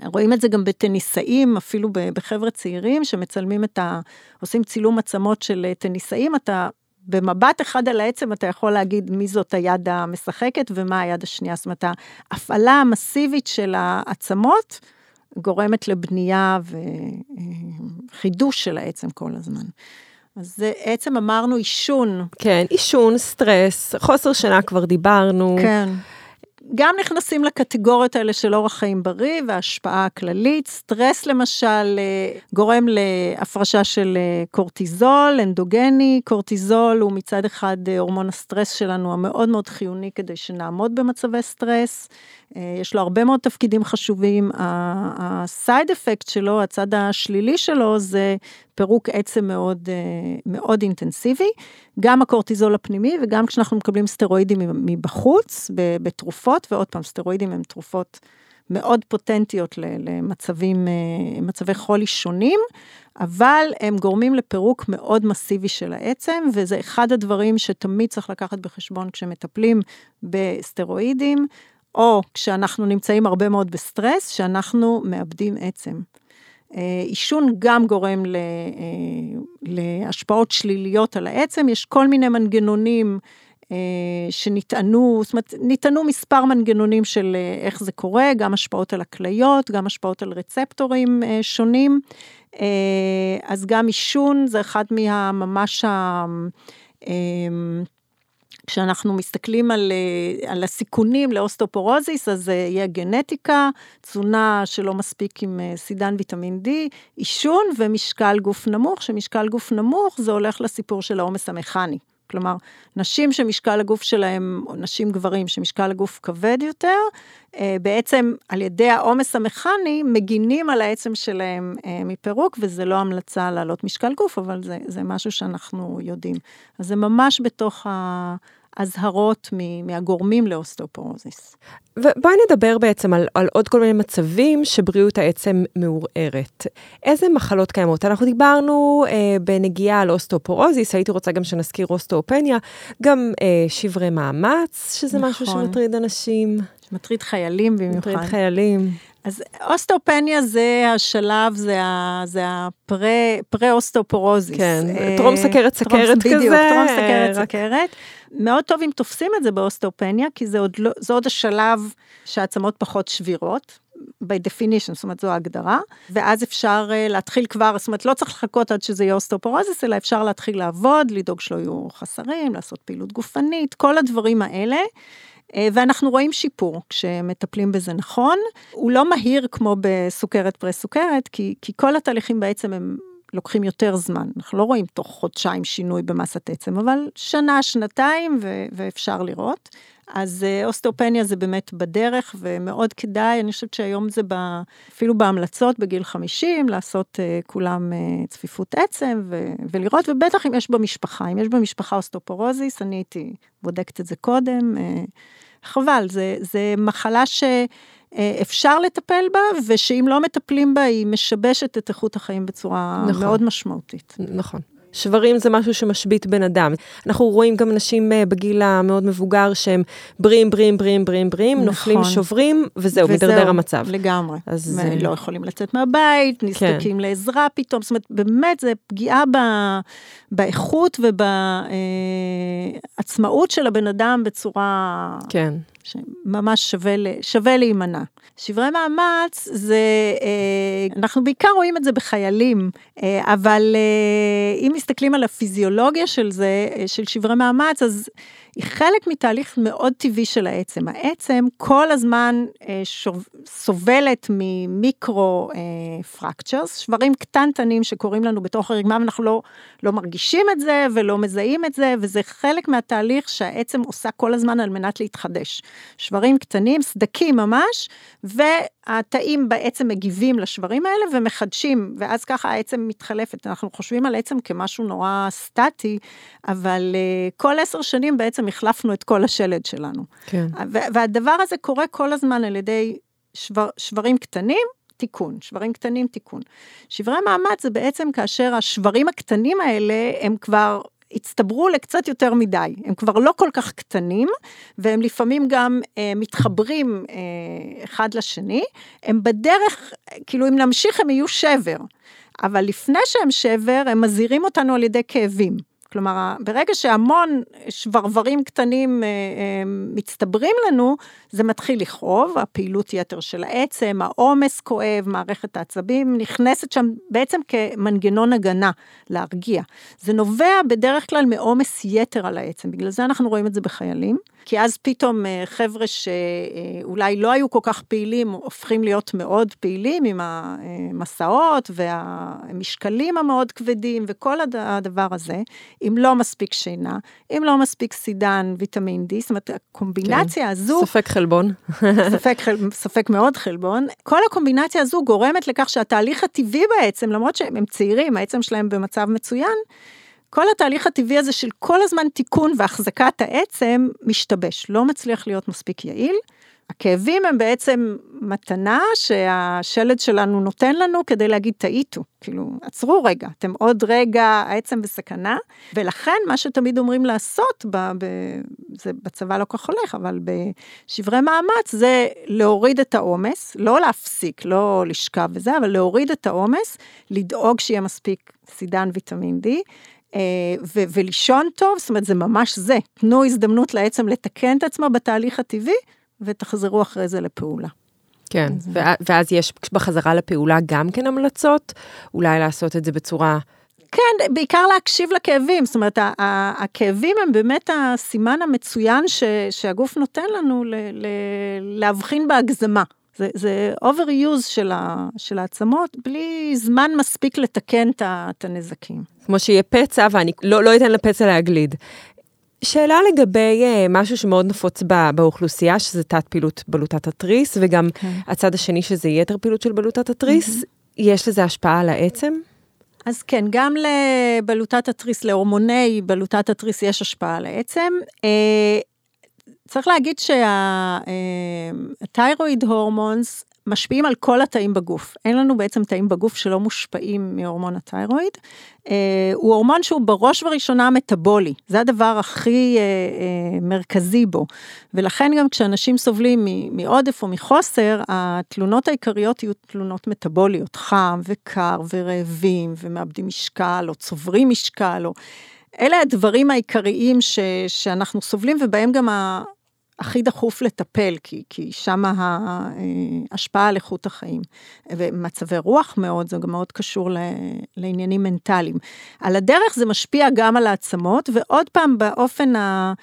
רואים את זה גם בטניסאים, אפילו בחבר'ה צעירים שמצלמים את ה... עושים צילום עצמות של טניסאים, אתה במבט אחד על העצם אתה יכול להגיד מי זאת היד המשחקת ומה היד השנייה. זאת אומרת, ההפעלה המסיבית של העצמות גורמת לבנייה וחידוש של העצם כל הזמן. אז זה בעצם אמרנו עישון. כן, עישון, סטרס, חוסר שינה כבר דיברנו. כן. גם נכנסים לקטגוריות האלה של אורח חיים בריא והשפעה הכללית. סטרס למשל אה, גורם להפרשה של אה, קורטיזול, אנדוגני. קורטיזול הוא מצד אחד אה, הורמון הסטרס שלנו המאוד מאוד חיוני כדי שנעמוד במצבי סטרס. יש לו הרבה מאוד תפקידים חשובים. הסייד אפקט שלו, הצד השלילי שלו, זה פירוק עצם מאוד, מאוד אינטנסיבי. גם הקורטיזול הפנימי וגם כשאנחנו מקבלים סטרואידים מבחוץ, בתרופות, ועוד פעם, סטרואידים הם תרופות מאוד פוטנטיות למצבים, מצבי חולי שונים, אבל הם גורמים לפירוק מאוד מסיבי של העצם, וזה אחד הדברים שתמיד צריך לקחת בחשבון כשמטפלים בסטרואידים, או כשאנחנו נמצאים הרבה מאוד בסטרס, שאנחנו מאבדים עצם. אה, עישון גם גורם אה, להשפעות שליליות על העצם, יש כל מיני מנגנונים אה, שנטענו, זאת אומרת, נטענו מספר מנגנונים של איך זה קורה, גם השפעות על הכליות, גם השפעות על רצפטורים שונים, אז גם עישון זה אחד מהממש ה... כשאנחנו מסתכלים על, אה, על הסיכונים לאוסטאופורוזיס, אז אה, יהיה גנטיקה, תזונה שלא מספיק עם אה, סידן ויטמין D, עישון ומשקל גוף נמוך, שמשקל גוף נמוך זה הולך לסיפור של העומס המכני. כלומר, נשים שמשקל הגוף שלהם, או נשים גברים שמשקל הגוף כבד יותר, בעצם על ידי העומס המכני מגינים על העצם שלהם מפירוק, וזה לא המלצה להעלות משקל גוף, אבל זה, זה משהו שאנחנו יודעים. אז זה ממש בתוך. אזהרות מהגורמים לאוסטאופורוזיס. ובואי נדבר בעצם על, על עוד כל מיני מצבים שבריאות העצם מעורערת. איזה מחלות קיימות? אנחנו דיברנו אה, בנגיעה על אוסטאופורוזיס, הייתי רוצה גם שנזכיר אוסטאופניה, גם אה, שברי מאמץ, שזה נכון. משהו שמטריד אנשים. שמטריד חיילים במיוחד. מטריד חיילים. אז אוסטאופניה זה השלב, זה, ה, זה הפרה-אוסטאופורוזיס. כן, אה, טרום סכרת סכרת כזה. בדיוק, טרום סכרת. סכרת. מאוד טוב אם תופסים את זה באוסטאופניה, כי זה עוד, לא, זה עוד השלב שהעצמות פחות שבירות. by definition, זאת אומרת זו ההגדרה, ואז אפשר אה, להתחיל כבר, זאת אומרת לא צריך לחכות עד שזה יהיה אוסטאופורוזיס, אלא אפשר להתחיל לעבוד, לדאוג שלא יהיו חסרים, לעשות פעילות גופנית, כל הדברים האלה. אה, ואנחנו רואים שיפור כשמטפלים בזה נכון. הוא לא מהיר כמו בסוכרת פרה סוכרת, כי, כי כל התהליכים בעצם הם לוקחים יותר זמן. אנחנו לא רואים תוך חודשיים שינוי במסת עצם, אבל שנה, שנתיים ו- ואפשר לראות. אז אה, אוסטאופניה זה באמת בדרך ומאוד כדאי, אני חושבת שהיום זה ב, אפילו בהמלצות בגיל 50, לעשות אה, כולם אה, צפיפות עצם ו, ולראות, ובטח אם יש במשפחה, אם יש במשפחה אוסטאופורוזיס, אני הייתי בודקת את זה קודם, אה, חבל, זה, זה מחלה ש... אפשר לטפל בה, ושאם לא מטפלים בה, היא משבשת את איכות החיים בצורה נכון. מאוד משמעותית. נכון. שברים זה משהו שמשבית בן אדם. אנחנו רואים גם נשים אה, בגיל המאוד מבוגר שהם בריאים, בריאים, בריאים, בריאים, בריאים, נכון. נופלים, שוברים, וזהו, מדרדר המצב. לגמרי. אז זה... לא יכולים לצאת מהבית, כן. נזקקים כן. לעזרה פתאום, זאת אומרת, באמת, זה פגיעה ב... באיכות ובעצמאות של הבן אדם בצורה... כן. שממש שווה, שווה להימנע. שברי מאמץ זה, אה, אנחנו בעיקר רואים את זה בחיילים, אה, אבל אה, אם מסתכלים על הפיזיולוגיה של זה, של שברי מאמץ, אז היא חלק מתהליך מאוד טבעי של העצם. העצם כל הזמן סובלת ממיקרו פרקצ'רס, שברים קטנטנים שקורים לנו בתוך הרגמה, ואנחנו לא, לא מרגישים את זה ולא מזהים את זה, וזה חלק מהתהליך שהעצם עושה כל הזמן על מנת להתחדש. שברים קטנים, סדקים ממש, והתאים בעצם מגיבים לשברים האלה ומחדשים, ואז ככה העצם מתחלפת. אנחנו חושבים על עצם כמשהו נורא סטטי, אבל uh, כל עשר שנים בעצם החלפנו את כל השלד שלנו. כן. והדבר הזה קורה כל הזמן על ידי שבר, שברים קטנים, תיקון, שברים קטנים, תיקון. שברי מאמץ זה בעצם כאשר השברים הקטנים האלה הם כבר הצטברו לקצת יותר מדי. הם כבר לא כל כך קטנים, והם לפעמים גם אה, מתחברים אה, אחד לשני. הם בדרך, כאילו אם נמשיך הם יהיו שבר, אבל לפני שהם שבר, הם מזהירים אותנו על ידי כאבים. כלומר, ברגע שהמון שברברים קטנים אה, אה, מצטברים לנו, זה מתחיל לכאוב, הפעילות יתר של העצם, העומס כואב, מערכת העצבים נכנסת שם בעצם כמנגנון הגנה, להרגיע. זה נובע בדרך כלל מעומס יתר על העצם, בגלל זה אנחנו רואים את זה בחיילים. כי אז פתאום אה, חבר'ה שאולי לא היו כל כך פעילים, הופכים להיות מאוד פעילים עם המסעות והמשקלים המאוד כבדים וכל הדבר הזה, אם לא מספיק שינה, אם לא מספיק סידן, ויטמין D, זאת אומרת, הקומבינציה כן. הזו... ספק חלבון. ספק, ספק מאוד חלבון. כל הקומבינציה הזו גורמת לכך שהתהליך הטבעי בעצם, למרות שהם צעירים, העצם שלהם במצב מצוין, כל התהליך הטבעי הזה של כל הזמן תיקון והחזקת העצם משתבש, לא מצליח להיות מספיק יעיל. הכאבים הם בעצם מתנה שהשלד שלנו נותן לנו כדי להגיד טעיתו, כאילו עצרו רגע, אתם עוד רגע העצם בסכנה, ולכן מה שתמיד אומרים לעשות, ב, ב, זה בצבא לא כך הולך, אבל בשברי מאמץ זה להוריד את העומס, לא להפסיק, לא לשכב וזה, אבל להוריד את העומס, לדאוג שיהיה מספיק סידן ויטמין D, ו- ולישון טוב, זאת אומרת, זה ממש זה. תנו הזדמנות לעצם לתקן את עצמה בתהליך הטבעי, ותחזרו אחרי זה לפעולה. כן, ואז יש בחזרה לפעולה גם כן המלצות? אולי לעשות את זה בצורה... כן, בעיקר להקשיב לכאבים, זאת אומרת, הכאבים הם באמת הסימן המצוין ש, שהגוף נותן לנו ל, ל, להבחין בהגזמה. זה, זה overuse של, ה, של העצמות, בלי זמן מספיק לתקן את הנזקים. כמו שיהיה פצע ואני לא, לא אתן לפצע להגליד. שאלה לגבי uh, משהו שמאוד נפוץ בא, באוכלוסייה, שזה תת פעילות בלוטת התריס, וגם okay. כן. הצד השני שזה יתר פעילות של בלוטת התריס, mm-hmm. יש לזה השפעה על העצם? אז כן, גם לבלוטת התריס, להורמוני בלוטת התריס יש השפעה על העצם. צריך להגיד שהתיירואיד uh, הורמונס משפיעים על כל התאים בגוף. אין לנו בעצם תאים בגוף שלא מושפעים מהורמון התיירואיד. אה, הוא הורמון שהוא בראש ובראשונה מטאבולי, זה הדבר הכי אה, אה, מרכזי בו. ולכן גם כשאנשים סובלים מעודף או מחוסר, התלונות העיקריות יהיו תלונות מטאבוליות, חם וקר ורעבים ומאבדים משקל או צוברים משקל או... אלה הדברים העיקריים ש, שאנחנו סובלים ובהם גם הכי דחוף לטפל, כי, כי שם ההשפעה על איכות החיים. ומצבי רוח מאוד, זה גם מאוד קשור לעניינים מנטליים. על הדרך זה משפיע גם על העצמות, ועוד פעם באופן ה...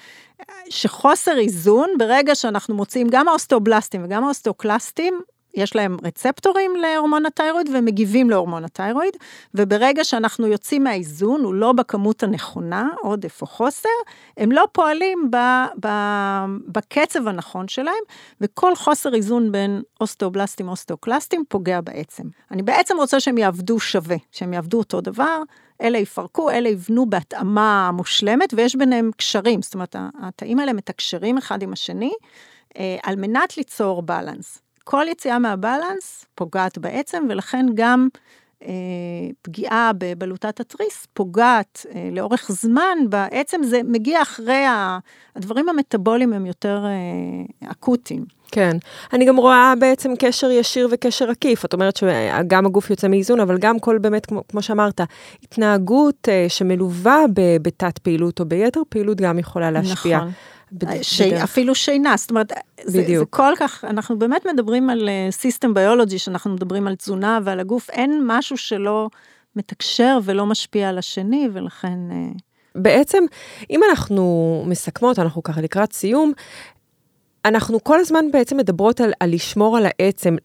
שחוסר איזון, ברגע שאנחנו מוצאים גם האוסטאובלסטים וגם האוסטאוקלסטים, יש להם רצפטורים להורמון התיירואיד והם מגיבים להורמון התיירואיד, וברגע שאנחנו יוצאים מהאיזון, הוא לא בכמות הנכונה, עודף או חוסר, הם לא פועלים ב, ב, בקצב הנכון שלהם, וכל חוסר איזון בין אוסטאובלסטים אוסטאוקלסטים פוגע בעצם. אני בעצם רוצה שהם יעבדו שווה, שהם יעבדו אותו דבר, אלה יפרקו, אלה יבנו בהתאמה מושלמת, ויש ביניהם קשרים, זאת אומרת, התאים האלה מתקשרים אחד עם השני, אה, על מנת ליצור balance. כל יציאה מה balance פוגעת בעצם, ולכן גם אה, פגיעה בבלוטת התריס פוגעת אה, לאורך זמן, בעצם זה מגיע אחרי, ה, הדברים המטאבוליים הם יותר אה, אקוטיים. כן, אני גם רואה בעצם קשר ישיר וקשר עקיף, את אומרת שגם הגוף יוצא מאיזון, אבל גם כל באמת, כמו, כמו שאמרת, התנהגות אה, שמלווה בתת פעילות או ביתר פעילות גם יכולה להשפיע. נכון. ש... אפילו שינה, זאת אומרת, זה, זה כל כך, אנחנו באמת מדברים על סיסטם uh, ביולוגי, שאנחנו מדברים על תזונה ועל הגוף, אין משהו שלא מתקשר ולא משפיע על השני, ולכן... Uh... בעצם, אם אנחנו מסכמות, אנחנו ככה לקראת סיום, אנחנו כל הזמן בעצם מדברות על, על לשמור על העצם,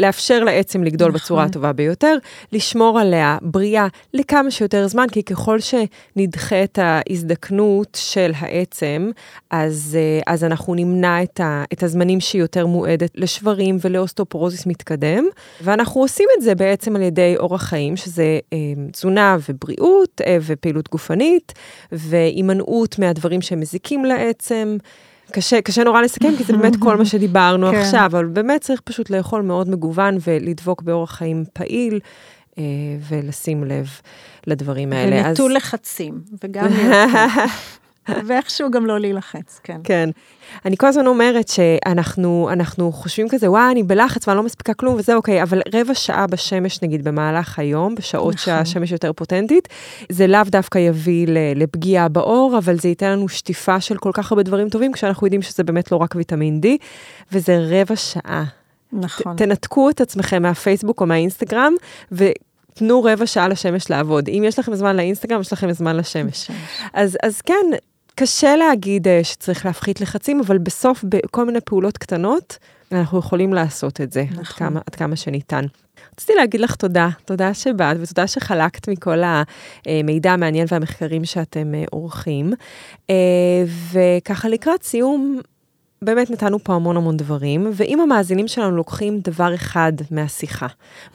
לאפשר לעצם לגדול נכון. בצורה הטובה ביותר, לשמור עליה בריאה לכמה שיותר זמן, כי ככל שנדחה את ההזדקנות של העצם, אז, אה, אז אנחנו נמנע את, ה, את הזמנים שהיא יותר מועדת לשברים ולאוסטופורוזיס מתקדם, ואנחנו עושים את זה בעצם על ידי אורח חיים, שזה אה, תזונה ובריאות אה, ופעילות גופנית, והימנעות מהדברים שמזיקים לעצם. קשה, קשה נורא לסכם, כי זה באמת כל מה שדיברנו כן. עכשיו, אבל באמת צריך פשוט לאכול מאוד מגוון ולדבוק באורח חיים פעיל. ולשים לב לדברים האלה. ונטול אז... לחצים, וגם... ואיכשהו גם לא להילחץ, כן. כן. אני כל הזמן אומרת שאנחנו אנחנו חושבים כזה, וואי, אני בלחץ ואני לא מספיקה כלום, וזה אוקיי, אבל רבע שעה בשמש, נגיד, במהלך היום, בשעות נכון. שהשמש יותר פוטנטית, זה לאו דווקא יביא לפגיעה בעור, אבל זה ייתן לנו שטיפה של כל כך הרבה דברים טובים, כשאנחנו יודעים שזה באמת לא רק ויטמין D, וזה רבע שעה. נכון. ת, תנתקו את עצמכם מהפייסבוק או מהאינסטגרם, ו... תנו רבע שעה לשמש לעבוד. אם יש לכם זמן לאינסטגרם, יש לכם זמן לשמש. אז, אז כן, קשה להגיד אה, שצריך להפחית לחצים, אבל בסוף, בכל מיני פעולות קטנות, אנחנו יכולים לעשות את זה, נכון. עד, כמה, עד כמה שניתן. רציתי להגיד לך תודה, תודה שבאת ותודה שחלקת מכל המידע המעניין והמחקרים שאתם אה, עורכים. אה, וככה לקראת סיום, באמת נתנו פה המון המון דברים, ואם המאזינים שלנו לוקחים דבר אחד מהשיחה,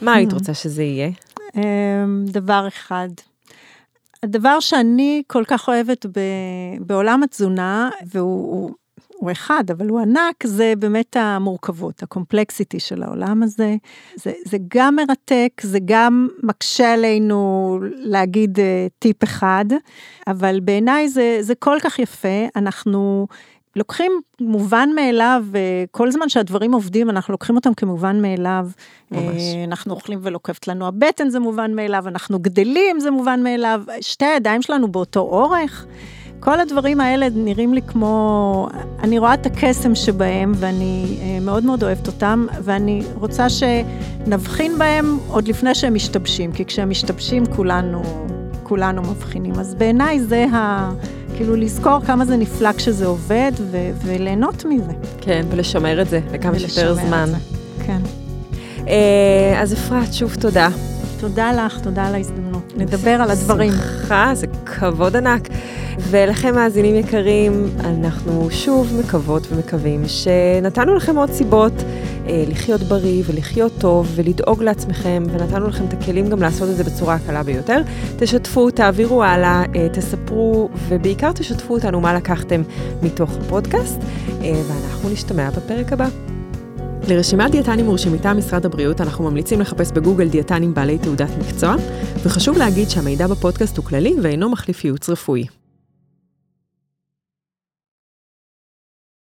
מה היית רוצה שזה יהיה? דבר אחד, הדבר שאני כל כך אוהבת ב, בעולם התזונה, והוא הוא, הוא אחד, אבל הוא ענק, זה באמת המורכבות, הקומפלקסיטי של העולם הזה. זה, זה גם מרתק, זה גם מקשה עלינו להגיד uh, טיפ אחד, אבל בעיניי זה, זה כל כך יפה, אנחנו לוקחים מובן מאליו, כל זמן שהדברים עובדים, אנחנו לוקחים אותם כמובן מאליו. ממש. אה, אנחנו אוכלים ולוקפת לנו הבטן, זה מובן מאליו, אנחנו גדלים, זה מובן מאליו, שתי הידיים שלנו באותו אורך. כל הדברים האלה נראים לי כמו, אני רואה את הקסם שבהם ואני אה, מאוד מאוד אוהבת אותם ואני רוצה שנבחין בהם עוד לפני שהם משתבשים, כי כשהם משתבשים כולנו, כולנו מבחינים. אז בעיניי זה ה... כאילו לזכור כמה זה נפלא כשזה עובד ו- וליהנות מזה. כן, ולשמר את זה לכמה שיותר זמן. זה, כן. אה, אז אפרת, שוב תודה. תודה לך, תודה על ההזדמנות. נדבר על הדברים. שמחה, זה כבוד ענק. ולכם מאזינים יקרים, אנחנו שוב מקוות ומקווים שנתנו לכם עוד סיבות אה, לחיות בריא ולחיות טוב ולדאוג לעצמכם, ונתנו לכם את הכלים גם לעשות את זה בצורה הקלה ביותר. תשתפו, תעבירו הלאה, אה, תספרו, ובעיקר תשתפו אותנו מה לקחתם מתוך הפודקאסט, אה, ואנחנו נשתמע בפרק הבא. לרשימת דיאטנים מורשים מטעם משרד הבריאות, אנחנו ממליצים לחפש בגוגל דיאטנים בעלי תעודת מקצוע, וחשוב להגיד שהמידע בפודקאסט הוא כללי ואינו מחליף ייעוץ רפואי.